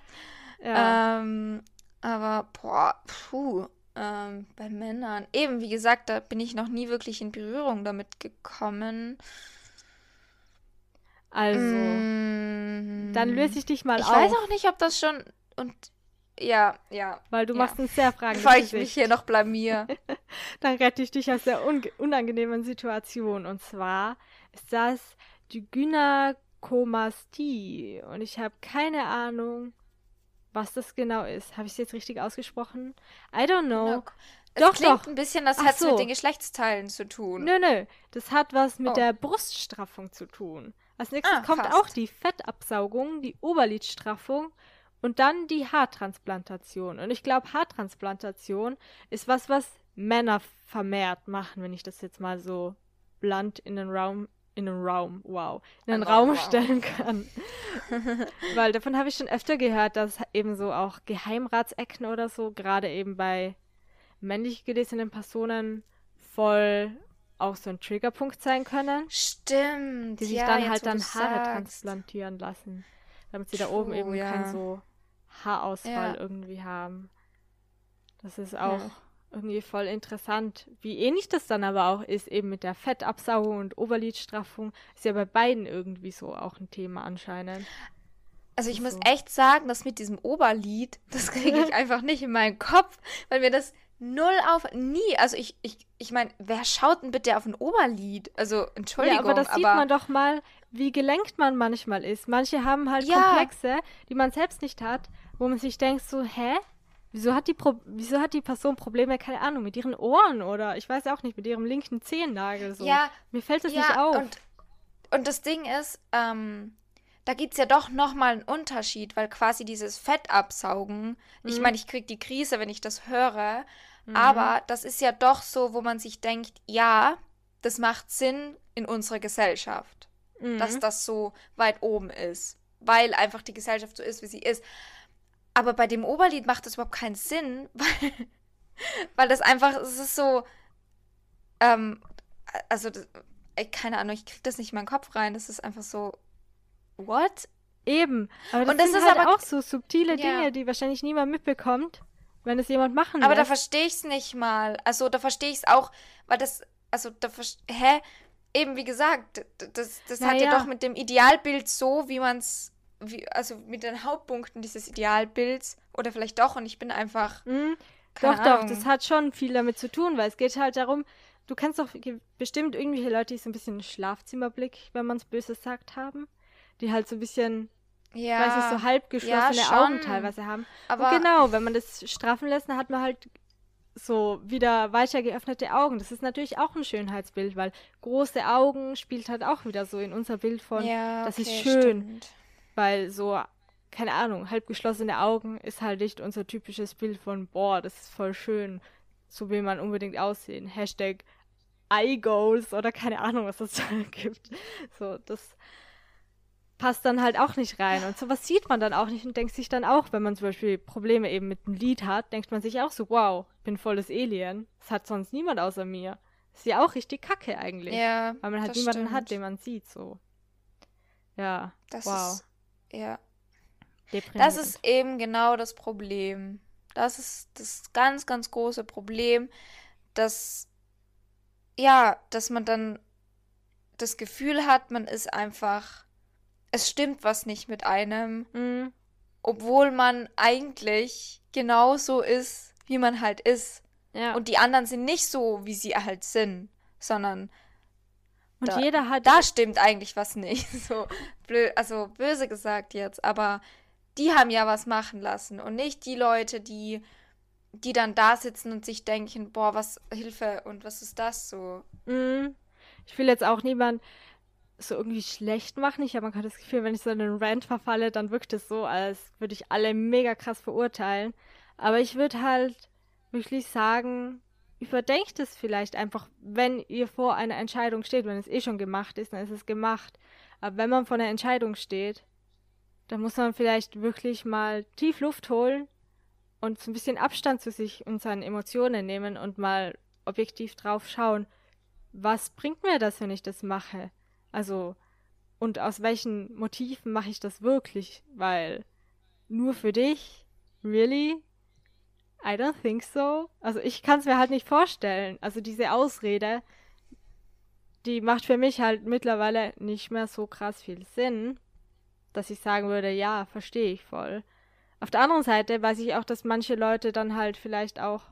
Ja. Ähm, aber boah, puh, ähm, bei Männern. Eben, wie gesagt, da bin ich noch nie wirklich in Berührung damit gekommen. Also, mm, dann löse ich dich mal ich auf. Ich weiß auch nicht, ob das schon und ja, ja. Weil du ja. machst ein sehr fragendes Bevor ich mich hier noch blamier. [LAUGHS] dann rette ich dich aus der un unangenehmen Situation. Und zwar ist das die Gynakomastie. Und ich habe keine Ahnung, was das genau ist. Habe ich es jetzt richtig ausgesprochen? I don't know. Es doch, klingt doch. ein bisschen, das hat so. mit den Geschlechtsteilen zu tun. Nö, nö. Das hat was mit oh. der Bruststraffung zu tun. Als nächstes ah, kommt fast. auch die Fettabsaugung, die Oberlidstraffung und dann die Haartransplantation. Und ich glaube, Haartransplantation ist was, was Männer vermehrt machen, wenn ich das jetzt mal so blunt in den Raum in einen Raum, wow, in einen Raum wow. stellen [LAUGHS] kann. Weil davon habe ich schon öfter gehört, dass eben so auch Geheimratsecken oder so, gerade eben bei männlich gelesenen Personen, voll auch so ein Triggerpunkt sein können. Stimmt. Die sich ja, dann halt dann Haare transplantieren lassen. Damit sie True, da oben eben ja. keinen so Haarausfall ja. irgendwie haben. Das ist auch irgendwie voll interessant. Wie ähnlich das dann aber auch ist, eben mit der Fettabsaugung und Oberlidstraffung, ist ja bei beiden irgendwie so auch ein Thema anscheinend. Also ich so. muss echt sagen, dass mit diesem Oberlid, [LAUGHS] das kriege ich [LAUGHS] einfach nicht in meinen Kopf, weil mir das null auf, nie, also ich, ich, ich meine, wer schaut denn bitte auf ein Oberlid? Also Entschuldigung, ja, aber das aber sieht man doch mal, wie gelenkt man manchmal ist. Manche haben halt ja. Komplexe, die man selbst nicht hat, wo man sich denkt so, hä? Wieso hat, die Pro wieso hat die Person Probleme, keine Ahnung, mit ihren Ohren oder ich weiß auch nicht, mit ihrem linken Zehennagel so? Ja. Mir fällt das ja, nicht auf. Und, und das Ding ist, ähm, da gibt es ja doch nochmal einen Unterschied, weil quasi dieses Fett absaugen, mhm. ich meine, ich kriege die Krise, wenn ich das höre, mhm. aber das ist ja doch so, wo man sich denkt, ja, das macht Sinn in unserer Gesellschaft, mhm. dass das so weit oben ist, weil einfach die Gesellschaft so ist, wie sie ist. Aber bei dem Oberlied macht das überhaupt keinen Sinn, [LAUGHS] weil, weil das einfach, es ist so, ähm, also, das, keine Ahnung, ich krieg das nicht in meinen Kopf rein. Das ist einfach so, what? Eben. Aber das, und das sind ist halt aber auch so subtile Dinge, ja. die wahrscheinlich niemand mitbekommt, wenn es jemand machen Aber lässt. da verstehe ich es nicht mal. Also, da verstehe ich es auch, weil das, also, da, hä? Eben, wie gesagt, das, das hat ja, doch mit dem Idealbild so, wie man es wie, also mit den Hauptpunkten dieses Idealbilds oder vielleicht doch und ich bin einfach. Mhm. Doch, Ahnung. doch, das hat schon viel damit zu tun, weil es geht halt darum, du kennst doch bestimmt irgendwelche Leute, die so ein bisschen Schlafzimmerblick, wenn man es böse sagt, haben. Die halt so ein bisschen, ja, weiß ich, so halb geschlossene ja, Augen teilweise haben. Aber und genau, wenn man das straffen lässt, dann hat man halt so wieder weiter geöffnete Augen. Das ist natürlich auch ein Schönheitsbild, weil große Augen spielt halt auch wieder so in unser Bild von, ja, das okay, ist schön. Stimmt. Weil so, keine Ahnung, halb geschlossene Augen ist halt nicht unser typisches Bild von, boah, das ist voll schön. So will man unbedingt aussehen. Hashtag Eye Goals oder keine Ahnung, was das [LAUGHS] da gibt. So, das passt dann halt auch nicht rein. Und sowas sieht man dann auch nicht und denkt sich dann auch, wenn man zum Beispiel Probleme eben mit einem Lied hat, denkt man sich auch so, wow, ich bin volles Alien. Das hat sonst niemand außer mir. ist ja auch richtig kacke eigentlich. Ja. Weil man halt niemanden stimmt. hat, den man sieht, so. Ja. Das wow. ist ja. Das ist eben genau das Problem. Das ist das ganz, ganz große Problem, dass, ja, dass man dann das Gefühl hat, man ist einfach, es stimmt was nicht mit einem, mhm. obwohl man eigentlich genauso ist, wie man halt ist. Ja. Und die anderen sind nicht so, wie sie halt sind. sondern Und da, jeder hat. da stimmt eigentlich was nicht. [LAUGHS] So blöd, also böse gesagt jetzt, aber die haben ja was machen lassen und nicht die Leute, die die dann da sitzen und sich denken, boah, was Hilfe und was ist das so? Mm, ich will jetzt auch niemand so irgendwie schlecht machen. Ich habe manchmal das Gefühl, wenn ich so in einen Rant verfalle, dann wirkt es so, als würde ich alle mega krass verurteilen. Aber ich würde halt wirklich sagen, überdenkt es vielleicht einfach, wenn ihr vor einer Entscheidung steht. Wenn es eh schon gemacht ist, dann ist es gemacht. Aber wenn man vor einer Entscheidung steht, dann muss man vielleicht wirklich mal tief Luft holen und so ein bisschen Abstand zu sich und seinen Emotionen nehmen und mal objektiv drauf schauen, was bringt mir das, wenn ich das mache? Also, und aus welchen Motiven mache ich das wirklich? Weil nur für dich? Really? I don't think so. Also ich kann es mir halt nicht vorstellen. Also diese Ausrede, die macht für mich halt mittlerweile nicht mehr so krass viel Sinn, dass ich sagen würde, ja, verstehe ich voll. Auf der anderen Seite weiß ich auch, dass manche Leute dann halt vielleicht auch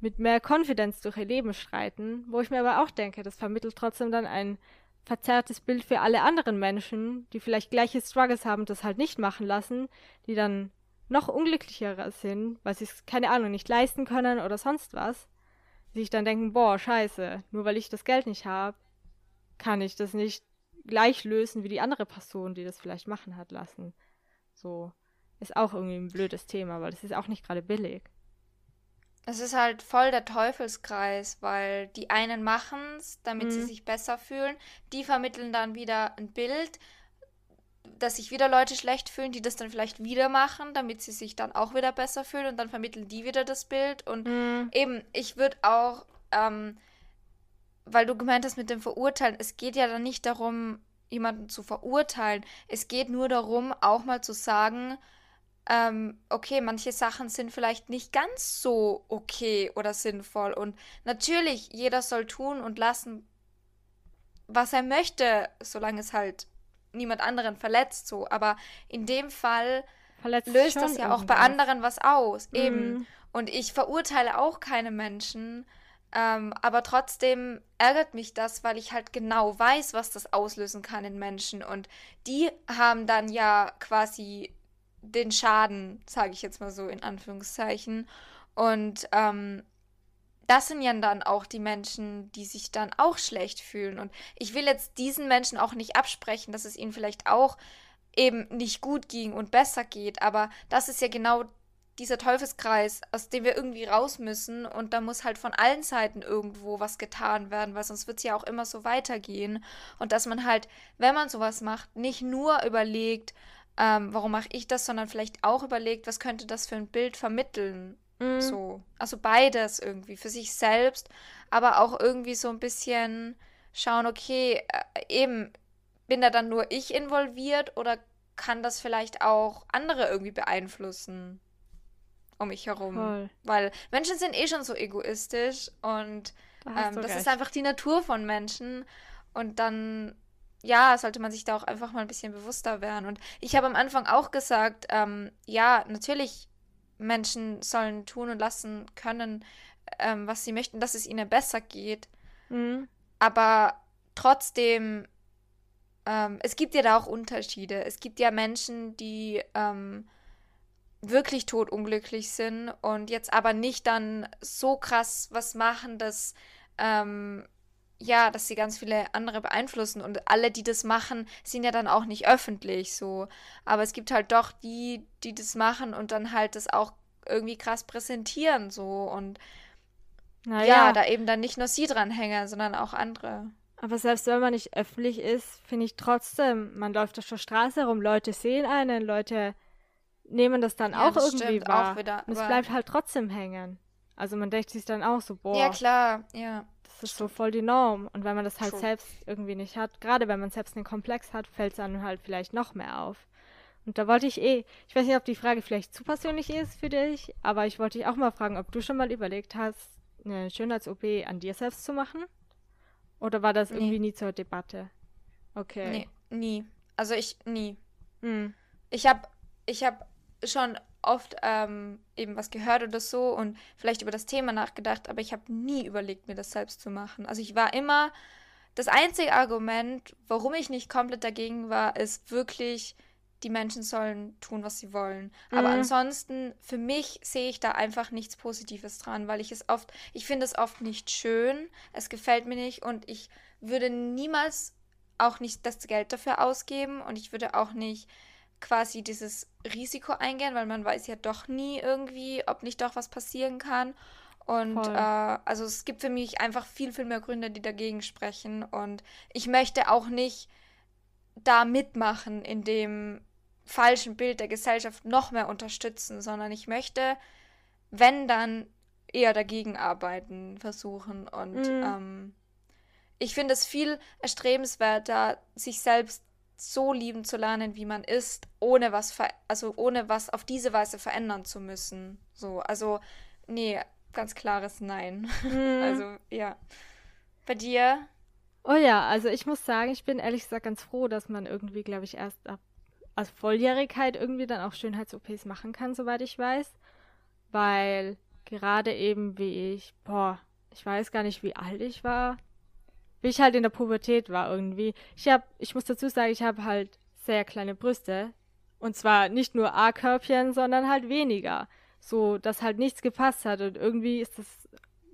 mit mehr Konfidenz durch ihr Leben streiten, wo ich mir aber auch denke, das vermittelt trotzdem dann ein verzerrtes Bild für alle anderen Menschen, die vielleicht gleiche Struggles haben, das halt nicht machen lassen, die dann noch unglücklicher sind, weil sie es, keine Ahnung, nicht leisten können oder sonst was, die sich dann denken, boah, scheiße, nur weil ich das Geld nicht habe, kann ich das nicht gleich lösen wie die andere Person, die das vielleicht machen hat lassen. So ist auch irgendwie ein blödes Thema, weil das ist auch nicht gerade billig. Es ist halt voll der Teufelskreis, weil die einen machen es, damit Mhm. sie sich besser fühlen. Die vermitteln dann wieder ein Bild, dass sich wieder Leute schlecht fühlen, die das dann vielleicht wieder machen, damit sie sich dann auch wieder besser fühlen und dann vermitteln die wieder das Bild. Und Mhm. eben, ich würde auch, ähm, weil du gemeint hast mit dem Verurteilen, es geht ja dann nicht darum, jemanden zu verurteilen. Es geht nur darum, auch mal zu sagen, ähm, okay, manche Sachen sind vielleicht nicht ganz so okay oder sinnvoll. Und natürlich, jeder soll tun und lassen, was er möchte, solange es halt niemand anderen verletzt, so. Aber in dem Fall Verletzt löst das ja auch bei irgendwas. anderen was aus. Eben. Mhm. Und ich verurteile auch keine Menschen. Ähm, aber trotzdem ärgert mich das, weil ich halt genau weiß, was das auslösen kann in Menschen. Und die haben dann ja quasi den Schaden, sage ich jetzt mal so in Anführungszeichen. Und ähm, das sind ja dann auch die Menschen, die sich dann auch schlecht fühlen. Und ich will jetzt diesen Menschen auch nicht absprechen, dass es ihnen vielleicht auch eben nicht gut ging und besser geht. Aber das ist ja genau dieser Teufelskreis, aus dem wir irgendwie raus müssen. Und da muss halt von allen Seiten irgendwo was getan werden, weil sonst wird es ja auch immer so weitergehen. Und dass man halt, wenn man sowas macht, nicht nur überlegt, ähm, warum mache ich das, sondern vielleicht auch überlegt, was könnte das für ein Bild vermitteln. Mhm. So. Also beides irgendwie für sich selbst, aber auch irgendwie so ein bisschen schauen, okay, äh, eben, bin da dann nur ich involviert oder kann das vielleicht auch andere irgendwie beeinflussen um mich herum? Voll. Weil Menschen sind eh schon so egoistisch und Da ähm, das recht. ist einfach die Natur von Menschen. Und dann, ja, sollte man sich da auch einfach mal ein bisschen bewusster werden. Und ich habe am Anfang auch gesagt, ähm, ja, natürlich, Menschen sollen tun und lassen können, ähm, was sie möchten, dass es ihnen besser geht. Mhm. Aber trotzdem, ähm, es gibt ja da auch Unterschiede. Es gibt ja Menschen, die ähm, wirklich totunglücklich sind und jetzt aber nicht dann so krass was machen, dass ähm, ja, dass sie ganz viele andere beeinflussen und alle, die das machen, sind ja dann auch nicht öffentlich so. Aber es gibt halt doch die, die das machen und dann halt das auch irgendwie krass präsentieren so und Naja, ja, da eben dann nicht nur sie dranhängen, sondern auch andere. aber selbst wenn man nicht öffentlich ist, finde ich trotzdem, man läuft auf der Straße rum, Leute sehen einen, Leute nehmen das dann Ja, auch das irgendwie stimmt wahr. auch wieder, Und es bleibt halt trotzdem hängen. Also man denkt sich dann auch so, boah, Ja, klar, ja. Das ist so voll die Norm. Und wenn man das halt True. selbst irgendwie nicht hat, gerade wenn man selbst einen Komplex hat, fällt es einem halt vielleicht noch mehr auf. Und da wollte ich eh, ich weiß nicht, ob die Frage vielleicht zu persönlich ist für dich, aber ich wollte dich auch mal fragen, ob du schon mal überlegt hast, eine Schönheits-OP an dir selbst zu machen? Oder war das Nee. irgendwie nie zur Debatte? Okay. Nee, nie. Also ich, nie. Hm. Ich habe ich hab schon oft ähm, eben was gehört oder so und vielleicht über das Thema nachgedacht, aber ich habe nie überlegt, mir das selbst zu machen. Also ich war immer, das einzige Argument, warum ich nicht komplett dagegen war, ist wirklich, die Menschen sollen tun, was sie wollen. Aber mhm. ansonsten, für mich sehe ich da einfach nichts Positives dran, weil ich es oft, ich finde es oft nicht schön, es gefällt mir nicht und ich würde niemals auch nicht das Geld dafür ausgeben und ich würde auch nicht quasi dieses Risiko eingehen, weil man weiß ja doch nie irgendwie, ob nicht doch was passieren kann. Und äh, also es gibt für mich einfach viel, viel mehr Gründe, die dagegen sprechen. Und ich möchte auch nicht da mitmachen in dem falschen Bild der Gesellschaft noch mehr unterstützen, sondern ich möchte, wenn dann, eher dagegen arbeiten, versuchen. Und mhm. ähm, ich finde es viel erstrebenswerter, sich selbst so lieben zu lernen, wie man ist, ohne was also ohne was auf diese Weise verändern zu müssen. So, also nee, ganz klares Nein. [LAUGHS] Mhm. Also ja. Bei dir? Oh ja, also ich muss sagen, ich bin ehrlich gesagt ganz froh, dass man irgendwie, glaube ich, erst ab also Volljährigkeit irgendwie dann auch Schönheits-OPs machen kann, soweit ich weiß. Weil gerade eben wie ich, boah, ich weiß gar nicht, wie alt ich war. Wie ich halt in der Pubertät war irgendwie. Ich habe, ich muss dazu sagen, ich habe halt sehr kleine Brüste. Und zwar nicht nur A-Körbchen, sondern halt weniger. So, dass halt nichts gepasst hat. Und irgendwie ist das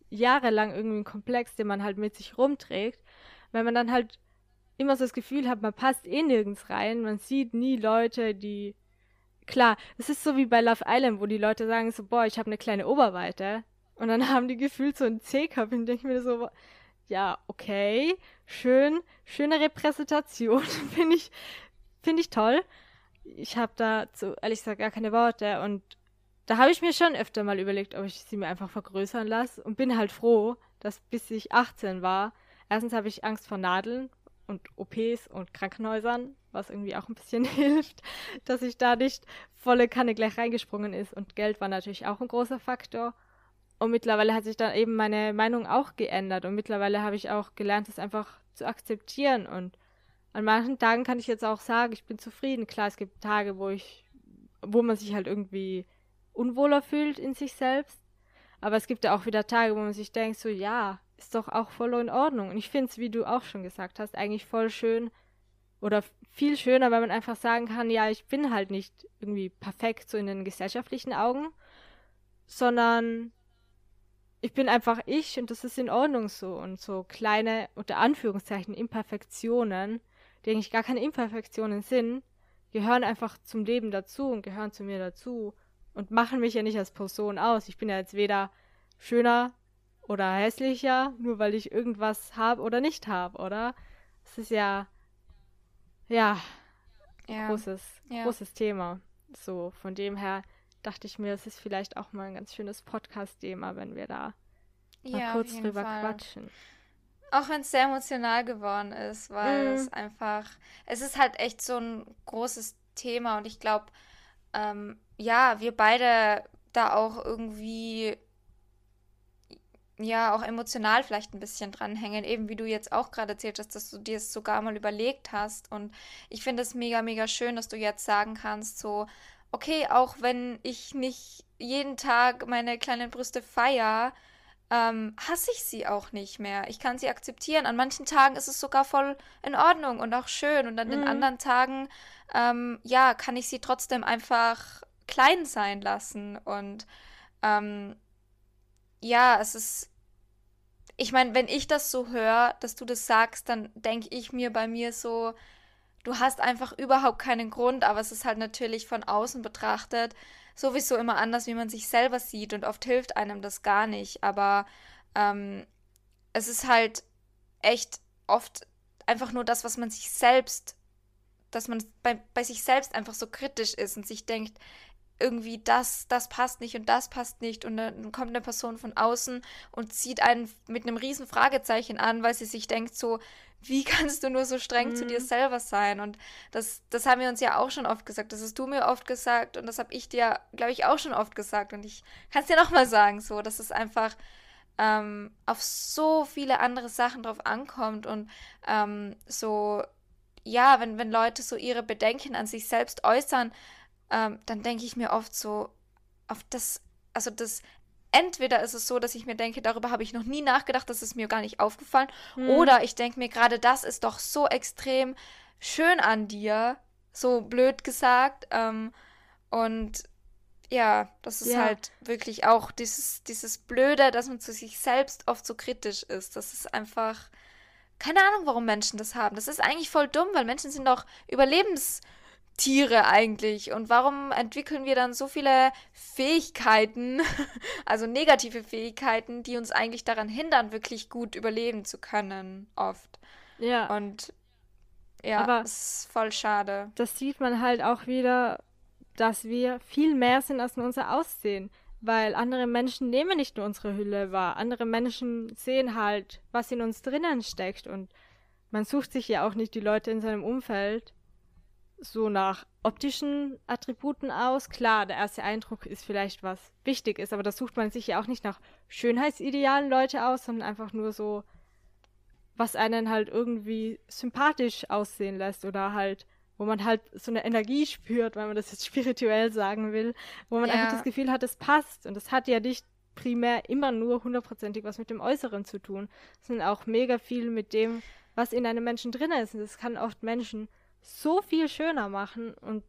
jahrelang irgendwie ein Komplex, den man halt mit sich rumträgt. Wenn man dann halt immer so das Gefühl hat, man passt eh nirgends rein. Man sieht nie Leute, die. Klar, es ist so wie bei Love Island, wo die Leute sagen so, boah, ich habe eine kleine Oberweite. Und dann [LAUGHS] haben die gefühlt so einen C-Cup und denke mir so, ja, okay, schön, schöne Repräsentation, [LAUGHS] finde ich, finde ich toll. Ich habe dazu ehrlich gesagt gar keine Worte und da habe ich mir schon öfter mal überlegt, ob ich sie mir einfach vergrößern lasse und bin halt froh, dass bis ich 18 war, erstens habe ich Angst vor Nadeln, und OPs und Krankenhäusern, was irgendwie auch ein bisschen [LAUGHS] hilft, dass ich da nicht volle Kanne gleich reingesprungen ist. Und Geld war natürlich auch ein großer Faktor. Und mittlerweile hat sich dann eben meine Meinung auch geändert. Und mittlerweile habe ich auch gelernt, das einfach zu akzeptieren. Und an manchen Tagen kann ich jetzt auch sagen, ich bin zufrieden. Klar, es gibt Tage, wo ich, wo man sich halt irgendwie unwohler fühlt in sich selbst. Aber es gibt ja auch wieder Tage, wo man sich denkt, so ja, ist doch auch voll in Ordnung. Und ich finde es, wie du auch schon gesagt hast, eigentlich voll schön oder viel schöner, weil man einfach sagen kann, ja, ich bin halt nicht irgendwie perfekt so in den gesellschaftlichen Augen, sondern ich bin einfach ich und das ist in Ordnung so. Und so kleine, unter Anführungszeichen, Imperfektionen, die eigentlich gar keine Imperfektionen sind, gehören einfach zum Leben dazu und gehören zu mir dazu und machen mich ja nicht als Person aus. Ich bin ja jetzt weder schöner oder hässlicher, nur weil ich irgendwas habe oder nicht habe, oder? Es ist ja, ja, ja. großes, ja. großes Thema. So, von dem her dachte ich mir, es ist vielleicht auch mal ein ganz schönes Podcast-Thema, wenn wir da mal ja, kurz drüber Fall. quatschen. Auch wenn es sehr emotional geworden ist, weil mm. es einfach, es ist halt echt so ein großes Thema und ich glaube, ähm, ja, wir beide da auch irgendwie ja auch emotional vielleicht ein bisschen dranhängen, eben wie du jetzt auch gerade erzählt hast, dass du dir es sogar mal überlegt hast. Und ich finde es mega, mega schön, dass du jetzt sagen kannst, so, okay, auch wenn ich nicht jeden Tag meine kleinen Brüste feier, ähm, hasse ich sie auch nicht mehr. Ich kann sie akzeptieren. An manchen Tagen ist es sogar voll in Ordnung und auch schön. Und an mhm. den anderen Tagen, ähm, ja, kann ich sie trotzdem einfach klein sein lassen. Und ähm, ja, es ist. Ich meine, wenn ich das so höre, dass du das sagst, dann denke ich mir bei mir so, du hast einfach überhaupt keinen Grund, aber es ist halt natürlich von außen betrachtet sowieso immer anders, wie man sich selber sieht und oft hilft einem das gar nicht. Aber ähm, es ist halt echt oft einfach nur das, was man sich selbst, dass man bei, bei sich selbst einfach so kritisch ist und sich denkt, irgendwie das, das passt nicht und das passt nicht und dann kommt eine Person von außen und zieht einen mit einem riesen Fragezeichen an, weil sie sich denkt so, wie kannst du nur so streng mhm. zu dir mhm. selber sein? Und das, das haben wir uns ja auch schon oft gesagt, das hast du mir oft gesagt und das habe ich dir, glaube ich, auch schon oft gesagt und ich kann es dir [LAUGHS] nochmal sagen, so, dass es einfach ähm, auf so viele andere Sachen drauf ankommt und ähm, so, ja, wenn, wenn Leute so ihre Bedenken an sich selbst äußern, ähm, dann denke ich mir oft so, auf das, also das, entweder ist es so, dass ich mir denke, darüber habe ich noch nie nachgedacht, das ist mir gar nicht aufgefallen, mhm. oder ich denke mir gerade, das ist doch so extrem schön an dir, so blöd gesagt, ähm, und ja, das ist ja. halt wirklich auch dieses, dieses Blöde, dass man zu sich selbst oft so kritisch ist. Das ist einfach, keine Ahnung, warum Menschen das haben. Das ist eigentlich voll dumm, weil Menschen sind doch Überlebenstiere eigentlich. Und warum entwickeln wir dann so viele Fähigkeiten, [LAUGHS] also negative Fähigkeiten, die uns eigentlich daran hindern, wirklich gut überleben zu können, oft. Ja. Und ja, Aber das ist voll schade. Das sieht man halt auch wieder dass wir viel mehr sind als nur unser Aussehen. Weil andere Menschen nehmen nicht nur unsere Hülle wahr. Andere Menschen sehen halt, was in uns drinnen steckt. Und man sucht sich ja auch nicht die Leute in seinem Umfeld so nach optischen Attributen aus. Klar, der erste Eindruck ist vielleicht was wichtig ist, aber da sucht man sich ja auch nicht nach Schönheitsidealen Leute aus, sondern einfach nur so, was einen halt irgendwie sympathisch aussehen lässt oder halt wo man halt so eine Energie spürt, wenn man das jetzt [LAUGHS] spirituell sagen will, wo man ja. einfach das Gefühl hat, es passt. Und das hat ja nicht primär immer nur hundertprozentig was mit dem Äußeren zu tun, sondern auch mega viel mit dem, was in einem Menschen drin ist. Und das kann oft Menschen so viel schöner machen und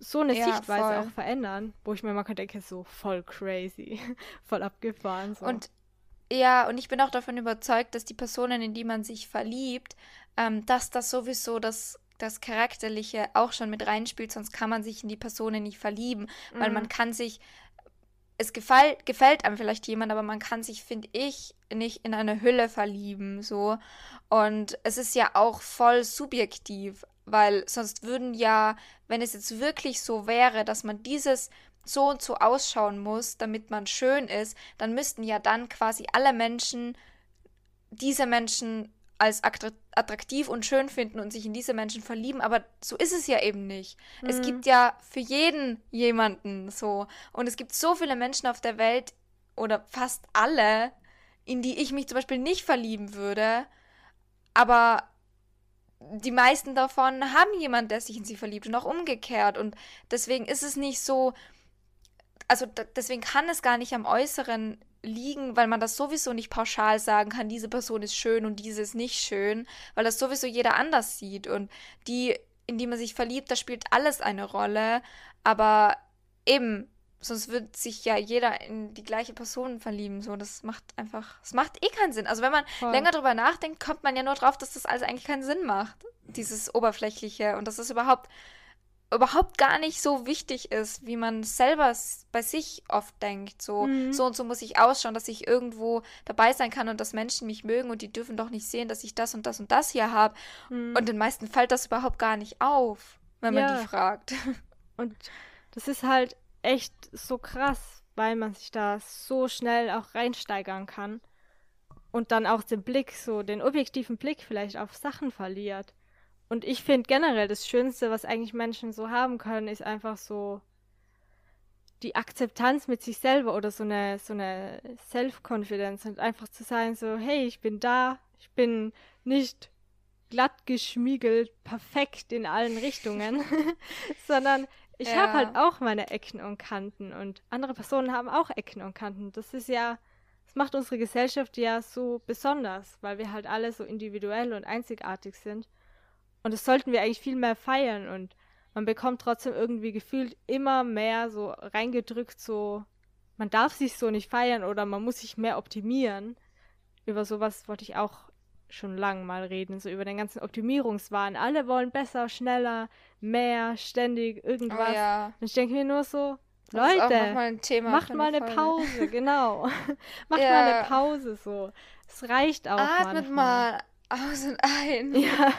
so eine ja, Sichtweise voll. auch verändern, wo ich mir manchmal denke, so voll crazy, [LAUGHS] voll abgefahren. So. Und ja, und ich bin auch davon überzeugt, dass die Personen, in die man sich verliebt, ähm, dass das sowieso das das Charakterliche auch schon mit reinspielt, sonst kann man sich in die Personen nicht verlieben, mhm. weil man kann sich, es gefällt, gefällt einem vielleicht jemand, aber man kann sich, finde ich, nicht in eine Hülle verlieben, so. Und es ist ja auch voll subjektiv, weil sonst würden ja, wenn es jetzt wirklich so wäre, dass man dieses so und so ausschauen muss, damit man schön ist, dann müssten ja dann quasi alle Menschen diese Menschen als attraktiv und schön finden und sich in diese Menschen verlieben, aber so ist es ja eben nicht. Mhm. Es gibt ja für jeden jemanden so und es gibt so viele Menschen auf der Welt oder fast alle, in die ich mich zum Beispiel nicht verlieben würde, aber die meisten davon haben jemanden, der sich in sie verliebt und auch umgekehrt und deswegen ist es nicht so, also deswegen kann es gar nicht am Äußeren liegen, weil man das sowieso nicht pauschal sagen kann, diese Person ist schön und diese ist nicht schön, weil das sowieso jeder anders sieht. Und die, in die man sich verliebt, da spielt alles eine Rolle. Aber eben, sonst würde sich ja jeder in die gleiche Person verlieben. So, das macht einfach, das macht eh keinen Sinn. Also wenn man Voll. länger drüber nachdenkt, kommt man ja nur drauf, dass das alles eigentlich keinen Sinn macht. Dieses Oberflächliche. Und das ist überhaupt überhaupt gar nicht so wichtig ist, wie man selber bei sich oft denkt. So, mhm. so und so muss ich ausschauen, dass ich irgendwo dabei sein kann und dass Menschen mich mögen und die dürfen doch nicht sehen, dass ich das und das und das hier habe. Mhm. Und den meisten fällt das überhaupt gar nicht auf, wenn ja. man die fragt. [LAUGHS] Und das ist halt echt so krass, weil man sich da so schnell auch reinsteigern kann und dann auch den Blick, so den objektiven Blick vielleicht auf Sachen verliert. Und ich finde generell das Schönste, was eigentlich Menschen so haben können, ist einfach so die Akzeptanz mit sich selber oder so eine, so eine Self-Confidence und einfach zu sagen so, hey, ich bin da, ich bin nicht glatt geschmiegelt, perfekt in allen Richtungen, [LAUGHS] sondern ich ja. habe halt auch meine Ecken und Kanten und andere Personen haben auch Ecken und Kanten. Das ist ja, das macht unsere Gesellschaft ja so besonders, weil wir halt alle so individuell und einzigartig sind. Und das sollten wir eigentlich viel mehr feiern und man bekommt trotzdem irgendwie gefühlt immer mehr so reingedrückt, so man darf sich so nicht feiern oder man muss sich mehr optimieren. Über sowas wollte ich auch schon lang mal reden, so über den ganzen Optimierungswahn. Alle wollen besser, schneller, mehr, ständig, irgendwas. Oh ja. Und ich denke mir nur so, das Leute, mal macht mal eine Folge. Pause, [LAUGHS] genau. [LAUGHS] macht ja. mal eine Pause so. Es reicht auch Atmet manchmal. mal aus und ein. [LAUGHS] Ja.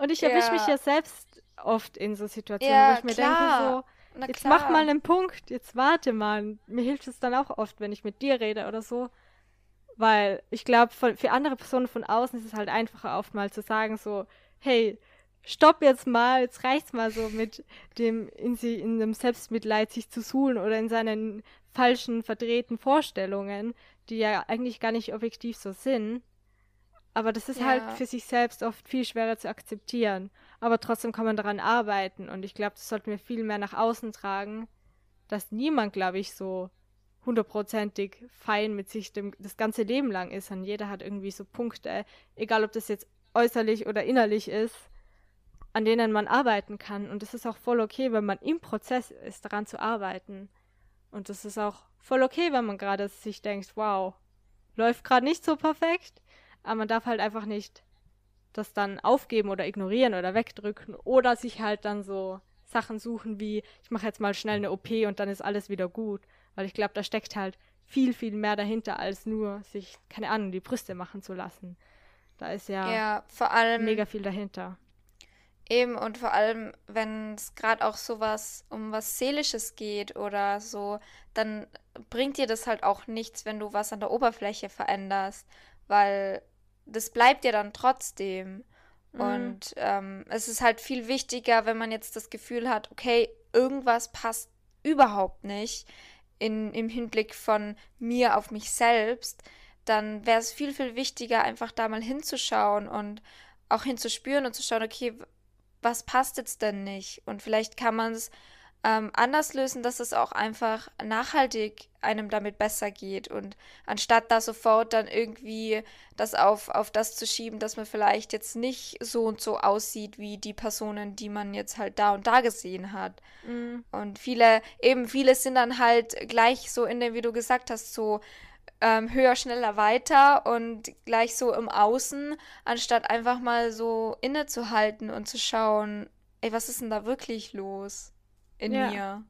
Und ich erwische ja. mich ja selbst oft in so Situationen, ja, wo ich mir klar. denke, so, jetzt mach mal einen Punkt, jetzt warte mal. Mir hilft es dann auch oft, wenn ich mit dir rede oder so. Weil ich glaube, für andere Personen von außen ist es halt einfacher, oft mal zu sagen, so, hey, stopp jetzt mal, jetzt reicht's mal so mit dem in sie in dem Selbstmitleid sich zu suhlen oder in seinen falschen, verdrehten Vorstellungen, die ja eigentlich gar nicht objektiv so sind. Aber das ist halt ja. halt für sich selbst oft viel schwerer zu akzeptieren. Aber trotzdem kann man daran arbeiten und ich glaube, das sollten wir viel mehr nach außen tragen, dass niemand, glaube ich, so hundertprozentig fein mit sich dem, das ganze Leben lang ist. Und jeder hat irgendwie so Punkte, egal ob das jetzt äußerlich oder innerlich ist, an denen man arbeiten kann. Und es ist auch voll okay, wenn man im Prozess ist, daran zu arbeiten. Und es ist auch voll okay, wenn man gerade sich denkt, wow, läuft gerade nicht so perfekt, aber man darf halt einfach nicht das dann aufgeben oder ignorieren oder wegdrücken oder sich halt dann so Sachen suchen wie, ich mache jetzt mal schnell eine OP und dann ist alles wieder gut. Weil ich glaube, da steckt halt viel, viel mehr dahinter, als nur sich, keine Ahnung, die Brüste machen zu lassen. Da ist ja, ja vor allem, mega viel dahinter. Eben, und vor allem, wenn es gerade auch sowas um was Seelisches geht oder so, dann bringt dir das halt auch nichts, wenn du was an der Oberfläche veränderst, weil das bleibt ja dann trotzdem. Mhm. Und ähm, es ist halt viel wichtiger, wenn man jetzt das Gefühl hat, okay, irgendwas passt überhaupt nicht in, im Hinblick von mir auf mich selbst, dann wäre es viel, viel wichtiger, einfach da mal hinzuschauen und auch hinzuspüren und zu schauen, okay, was passt jetzt denn nicht? Und vielleicht kann man es ähm, anders lösen, dass es auch einfach nachhaltig einem damit besser geht. Und anstatt da sofort dann irgendwie das auf, auf das zu schieben, dass man vielleicht jetzt nicht so und so aussieht wie die Personen, die man jetzt halt da und da gesehen hat. Mhm. Und viele, eben viele sind dann halt gleich so in dem, wie du gesagt hast, so ähm, höher, schneller, weiter und gleich so im Außen, anstatt einfach mal so innezuhalten und zu schauen, ey, was ist denn da wirklich los in ja. mir?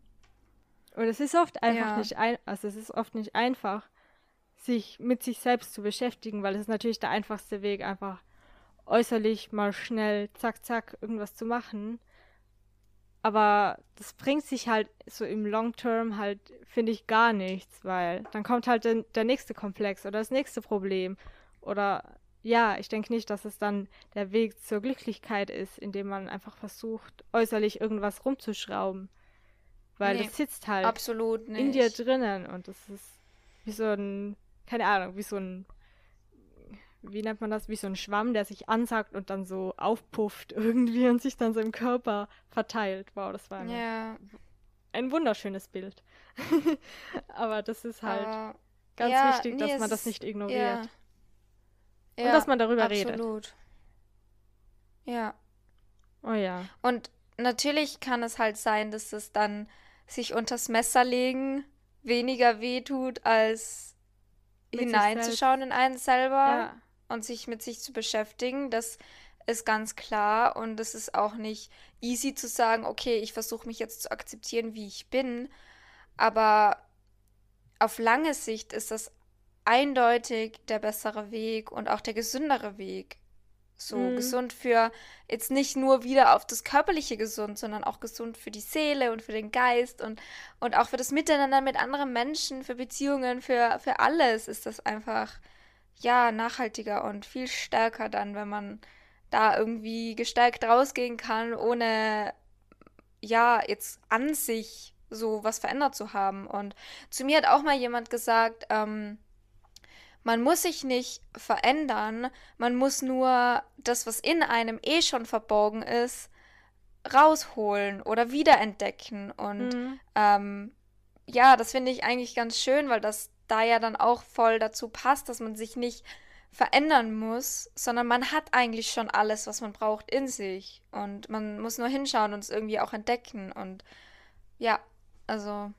Und es ist oft einfach ja. nicht ein, also es ist oft nicht einfach, sich mit sich selbst zu beschäftigen, weil es ist natürlich der einfachste Weg, einfach äußerlich mal schnell zack zack irgendwas zu machen. Aber das bringt sich halt so im Long Term halt, finde ich, gar nichts, weil dann kommt halt der, der nächste Komplex oder das nächste Problem. Oder ja, ich denke nicht, dass es dann der Weg zur Glücklichkeit ist, indem man einfach versucht, äußerlich irgendwas rumzuschrauben. Weil nee, das sitzt halt absolut in dir drinnen und das ist wie so ein, keine Ahnung, wie so ein wie nennt man das, wie so ein Schwamm, der sich ansagt und dann so aufpufft irgendwie und sich dann so im Körper verteilt. Wow, das war eine, ja. ein wunderschönes Bild. [LAUGHS] Aber das ist halt uh, ganz ja, wichtig, nee, dass man das nicht ignoriert. Ja. Und dass man darüber absolut. redet. Absolut. Ja. Oh ja. Und natürlich kann es halt sein, dass es dann sich unters Messer legen weniger wehtut, als Mit hineinzuschauen in einen selber. Ja und sich mit sich zu beschäftigen, das ist ganz klar und es ist auch nicht easy zu sagen, okay, ich versuche mich jetzt zu akzeptieren, wie ich bin, aber auf lange Sicht ist das eindeutig der bessere Weg und auch der gesündere Weg. So mhm. gesund für jetzt nicht nur wieder auf das körperliche gesund, sondern auch gesund für die Seele und für den Geist und, und auch für das Miteinander mit anderen Menschen, für Beziehungen, für, für alles ist das einfach ja, nachhaltiger und viel stärker dann, wenn man da irgendwie gestärkt rausgehen kann, ohne ja, jetzt an sich so was verändert zu haben. Und zu mir hat auch mal jemand gesagt, ähm, man muss sich nicht verändern, man muss nur das, was in einem eh schon verborgen ist, rausholen oder wiederentdecken. Und mhm. ähm, ja, das finde ich eigentlich ganz schön, weil das da ja dann auch voll dazu passt, dass man sich nicht verändern muss, sondern man hat eigentlich schon alles, was man braucht in sich. Und man muss nur hinschauen und es irgendwie auch entdecken. Und ja, also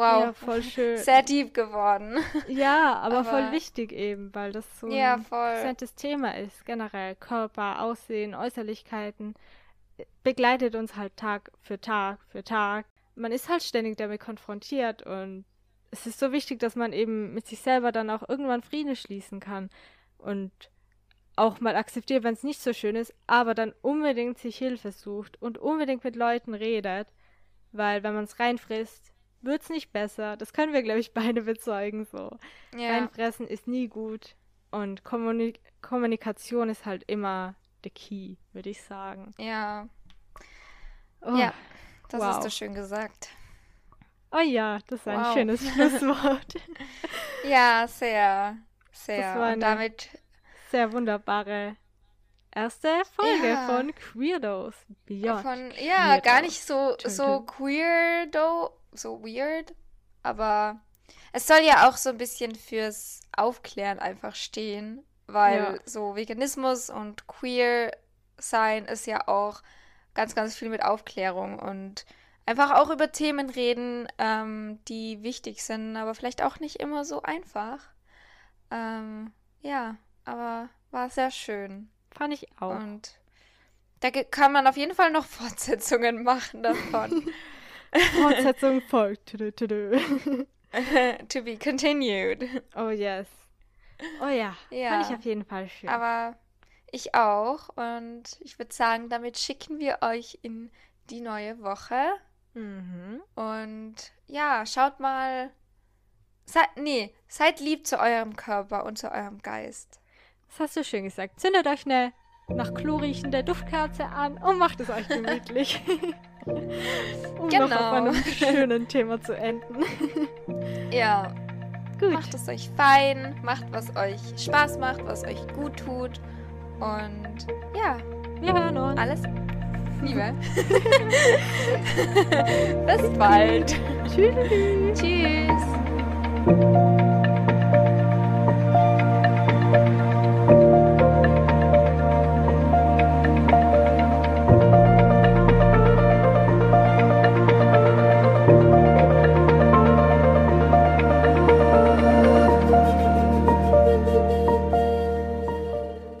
wow. Ja, voll schön. [LAUGHS] Sehr deep geworden. Ja, aber, aber voll wichtig eben, weil das so ja, ein präsentes Thema ist. Generell Körper, Aussehen, Äußerlichkeiten begleitet uns halt Tag für Tag für Tag. Man ist halt ständig damit konfrontiert und es ist so wichtig, dass man eben mit sich selber dann auch irgendwann Frieden schließen kann und auch mal akzeptiert, wenn es nicht so schön ist, aber dann unbedingt sich Hilfe sucht und unbedingt mit Leuten redet, weil wenn man es reinfrisst, wird es nicht besser. Das können wir, glaube ich, [LAUGHS] beide bezeugen so. Ja. Reinfressen ist nie gut und Kommunik Kommunikation ist halt immer the key, würde ich sagen. Ja. Oh, ja, das wow. hast du schön gesagt. Oh ja, das war wow. ein schönes [LAUGHS] Schlusswort. ja, sehr, sehr. Das war Und damit sehr wunderbare erste Folge ja. von Queerdos Beyond. Von, ja, Queerdos. gar nicht so, so Queerdo, so weird. Aber es soll ja auch so ein bisschen fürs Aufklären einfach stehen, weil Ja. so Veganismus und queer sein ist ja auch ganz, ganz viel mit Aufklärung und einfach auch über Themen reden, ähm, die wichtig sind, aber vielleicht auch nicht immer so einfach. Ähm, ja, aber war sehr schön. Fand ich auch. Und da kann man auf jeden Fall noch [LAUGHS] Fortsetzungen machen davon. [LAUGHS] Fortsetzung folgt. [LAUGHS] To be continued. Oh yes. Oh ja. Ja. Fand ich auf jeden Fall schön. Aber ich auch. Und ich würde sagen, damit schicken wir euch in die neue Woche. mhm. Und ja, schaut mal. Seid, nee, seid lieb zu eurem Körper und zu eurem Geist. Das hast du schön gesagt. Zündet euch eine nach Klo riechende Duftkerze an und macht es euch gemütlich. [LAUGHS] um noch auf Genau. einem [LAUGHS] schönen Thema zu enden. [LAUGHS] Ja, Gut. macht es euch fein, macht, was euch Spaß macht, was euch gut tut. Und ja, Wir hören uns. alles Liebe. [LAUGHS] Bis bald. Tschüss. Tschüss.